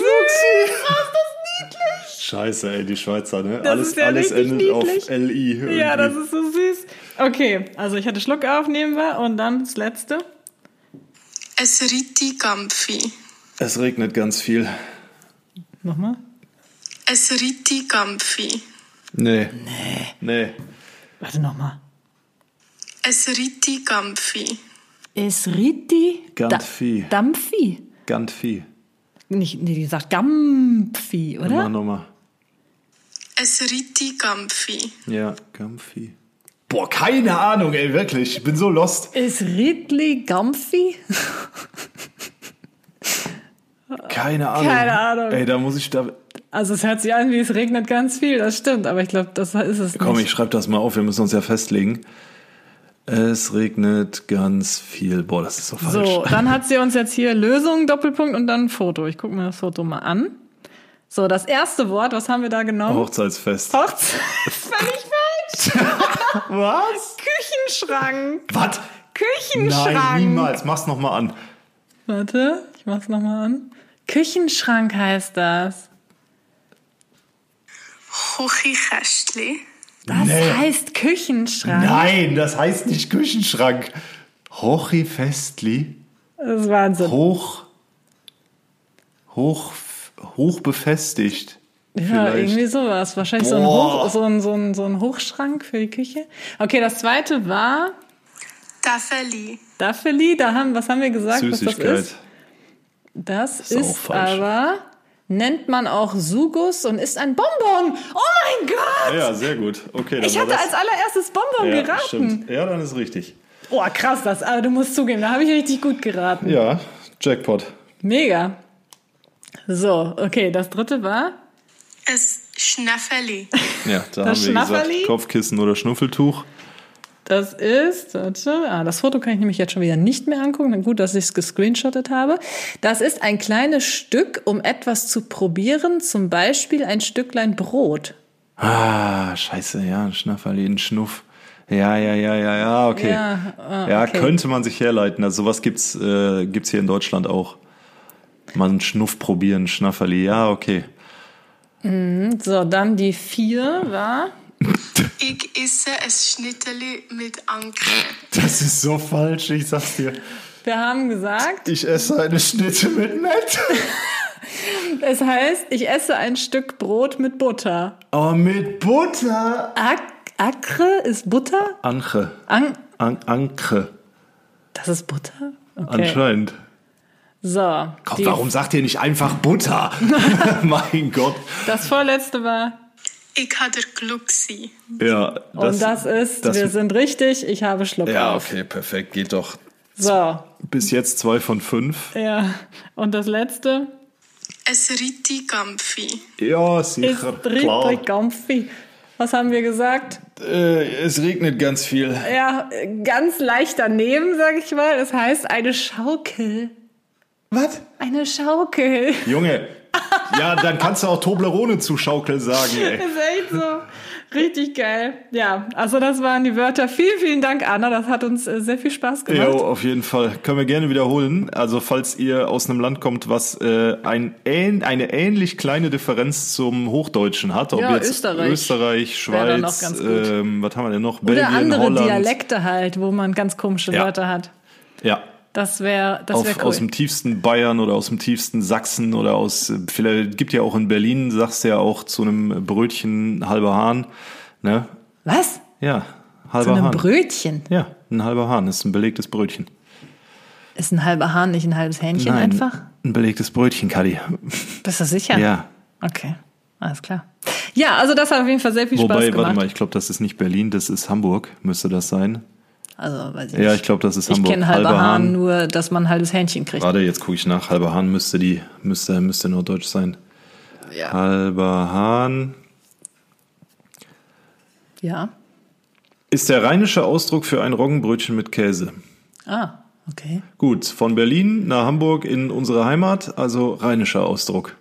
Scheiße, ey, die Schweizer, ne? Das alles ist ja alles richtig endet auf niedlich. LI. Irgendwie. Ja, das ist so süß. Okay, also ich hatte Schluck auf, nehmen wir. Und dann das letzte. Es Riti Gampfi. Es regnet ganz viel. Nochmal. Es riti Gampfi. Nee. Nee. Nee. Warte nochmal. Es riti Gampfi. Es riti Gampfi. Dampfi. Gantfi. Nicht, nee, die sagt Gampfi, Nochmal, oder? nochmal. Es riti Gampfi. Ja, Gampfi. Boah, keine Ahnung, ey, wirklich. Ich bin so lost. Ist Ridley Gampfi? Keine Ahnung. Keine Ahnung. Ey, da muss ich da. Also es hört sich an, wie es regnet ganz viel, das stimmt, aber ich glaube, das ist es Komm, nicht. ich schreibe das mal auf, wir müssen uns ja festlegen. Es regnet ganz viel. Boah, das ist so falsch. So, dann hat sie uns jetzt hier Lösung, Doppelpunkt und dann ein Foto. Ich gucke mir das Foto mal an. So, das erste Wort, was haben wir da genommen? Hochzeitsfest. Hochzeit. Völlig falsch. Was? Küchenschrank. Was? Küchenschrank. Nein, niemals. Mach's noch mal an. Warte, ich mach's nochmal an. Küchenschrank heißt das. Hochikästli. Das Nee. heißt Küchenschrank. Nein, das heißt nicht Küchenschrank. Hochifestli. Das ist Wahnsinn. Hoch. Hoch. Hoch befestigt. ja, vielleicht. irgendwie sowas. Wahrscheinlich so ein. Hoch, so, ein, so, ein, so ein Hochschrank für die Küche. Okay, das zweite war Tafeli. Daffeli. Da haben, was haben wir gesagt, was das Süßigkeit. ist? Das Ist auch ist, falsch. aber, nennt man auch Sugus und ist ein Bonbon. Oh mein Gott! Ja, sehr gut. Okay, dann Ich hatte das. als allererstes Bonbon ja, geraten. stimmt. Ja, dann ist richtig. Oh, krass, das, aber du musst zugeben, da habe ich richtig gut geraten. Ja, Jackpot. Mega. So, okay, das dritte war Es Schnäffeli. Ja, da Das haben wir gesagt? Kopfkissen oder Schnuffeltuch. Das ist, warte, ah, das Foto kann ich nämlich jetzt schon wieder nicht mehr angucken. Gut, dass ich es gescreenshottet habe. Das ist ein kleines Stück, um etwas zu probieren, zum Beispiel ein Stücklein Brot. Ah, scheiße, ja, ein Schnafferli, ein Schnuff. Ja, ja, ja, ja, ja, okay. Ja, ah, ja, okay. könnte man sich herleiten. Also sowas gibt's, äh, gibt's hier in Deutschland auch. Mal einen Schnuff probieren, Schnafferli, ja, okay. So, dann die vier war, Ich esse ein Schnitteli mit Anke. Das ist so falsch, ich sag's dir. wir haben gesagt, Ich esse eine Schnitte mit Nett. es heißt, ich esse ein Stück Brot mit Butter. Oh, mit Butter. Ak Akre ist Butter? Anche. An An Anke. das ist Butter? Okay. Anscheinend. So, Gott, warum sagt ihr nicht einfach Butter? mein Gott. das vorletzte war, Ich habe der Glucksi. Ja, und das ist, wir sind richtig, ich habe Schluck Ja, auf. okay, perfekt, geht doch. So, Bis jetzt zwei von fünf. ja. Und das letzte Es riti Gampfi. Ja, sicher, klar. richtig comfy. Was haben wir gesagt? Äh, es regnet ganz viel. Ja, ganz leicht daneben, sag ich mal. Das heißt eine Schaukel. Was? Eine Schaukel. Junge, ja, dann kannst du auch Toblerone zu Schaukel sagen, ey. ist echt so. Richtig geil. Ja, also das waren die Wörter. Vielen, vielen Dank, Anna. Das hat uns äh, sehr viel Spaß gemacht. Jo, auf jeden Fall. Können wir gerne wiederholen. Also, falls ihr aus einem Land kommt, was äh, ein, ähn, eine ähnlich kleine Differenz zum Hochdeutschen hat, ob Ja, jetzt Österreich Österreich, Schweiz, ähm, was haben wir denn noch? Oder Belgien, andere Holland. Dialekte halt, wo man ganz komische Ja. Wörter hat. Ja, Das wäre das wär cool. aus dem tiefsten Bayern oder aus dem tiefsten Sachsen oder aus, äh, vielleicht gibt ja auch in Berlin, sagst du ja auch zu einem Brötchen halber Hahn, ne? Was? Ja, halber Zu einem Hahn. Brötchen. Ja, ein halber Hahn ist ein belegtes Brötchen. Ist ein halber Hahn nicht ein halbes Hähnchen Nein, einfach? ein belegtes Brötchen, Kadi. Bist du sicher? Ja. Okay, alles klar. Ja, also das hat auf jeden Fall sehr viel Spaß Wobei, gemacht. warte mal, ich glaube, das ist nicht Berlin, das ist Hamburg, müsste das sein. Also, weiß ich Ja, nicht. ich glaube, das ist Ich Hamburg. kenne halber Hahn nur, dass man ein halbes Hähnchen kriegt. Warte, jetzt gucke ich nach. Halber Hahn müsste die, müsste, müsste norddeutsch sein. Halber Hahn Ja. ist der rheinische Ausdruck für ein Roggenbrötchen mit Käse. Ah, okay. Gut, von Berlin nach Hamburg in unsere Heimat, also rheinischer Ausdruck.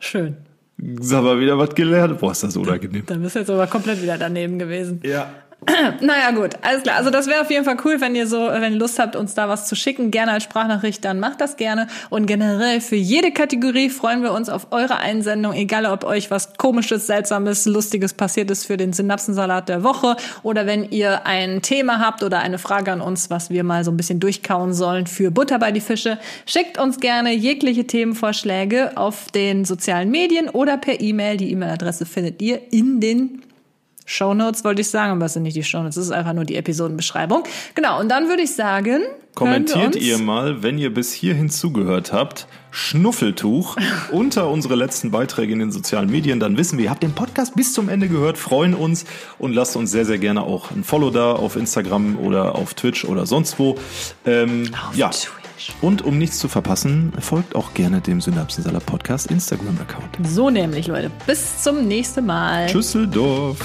Schön. Ist aber wieder was gelernt. Boah, ist das unangenehm. Da bist du jetzt aber komplett wieder daneben gewesen. Ja. Naja, gut, alles klar. Also das wäre auf jeden Fall cool, wenn ihr so, wenn ihr Lust habt, uns da was zu schicken, gerne als Sprachnachricht, dann macht das gerne. Und generell für jede Kategorie freuen wir uns auf eure Einsendung, egal ob euch was komisches, seltsames, lustiges passiert ist für den Synapsensalat der Woche oder wenn ihr ein Thema habt oder eine Frage an uns, was wir mal so ein bisschen durchkauen sollen für Butter bei die Fische, schickt uns gerne jegliche Themenvorschläge auf den sozialen Medien oder per E-Mail. Die E-Mail-Adresse findet ihr in den Shownotes wollte ich sagen, aber es sind nicht die Shownotes, es ist einfach nur die Episodenbeschreibung. Genau, und dann würde ich sagen, Kommentiert ihr mal, wenn ihr bis hierhin zugehört habt, Schnuffeltuch unter unsere letzten Beiträge in den sozialen Medien, dann wissen wir, ihr habt den Podcast bis zum Ende gehört, freuen uns und lasst uns sehr, sehr gerne auch ein Follow da auf Instagram oder auf Twitch oder sonst wo. Ähm, ja. Und um nichts zu verpassen, folgt auch gerne dem Synapsensalat Podcast Instagram-Account. So nämlich, Leute. Bis zum nächsten Mal. Tschüsseldorf.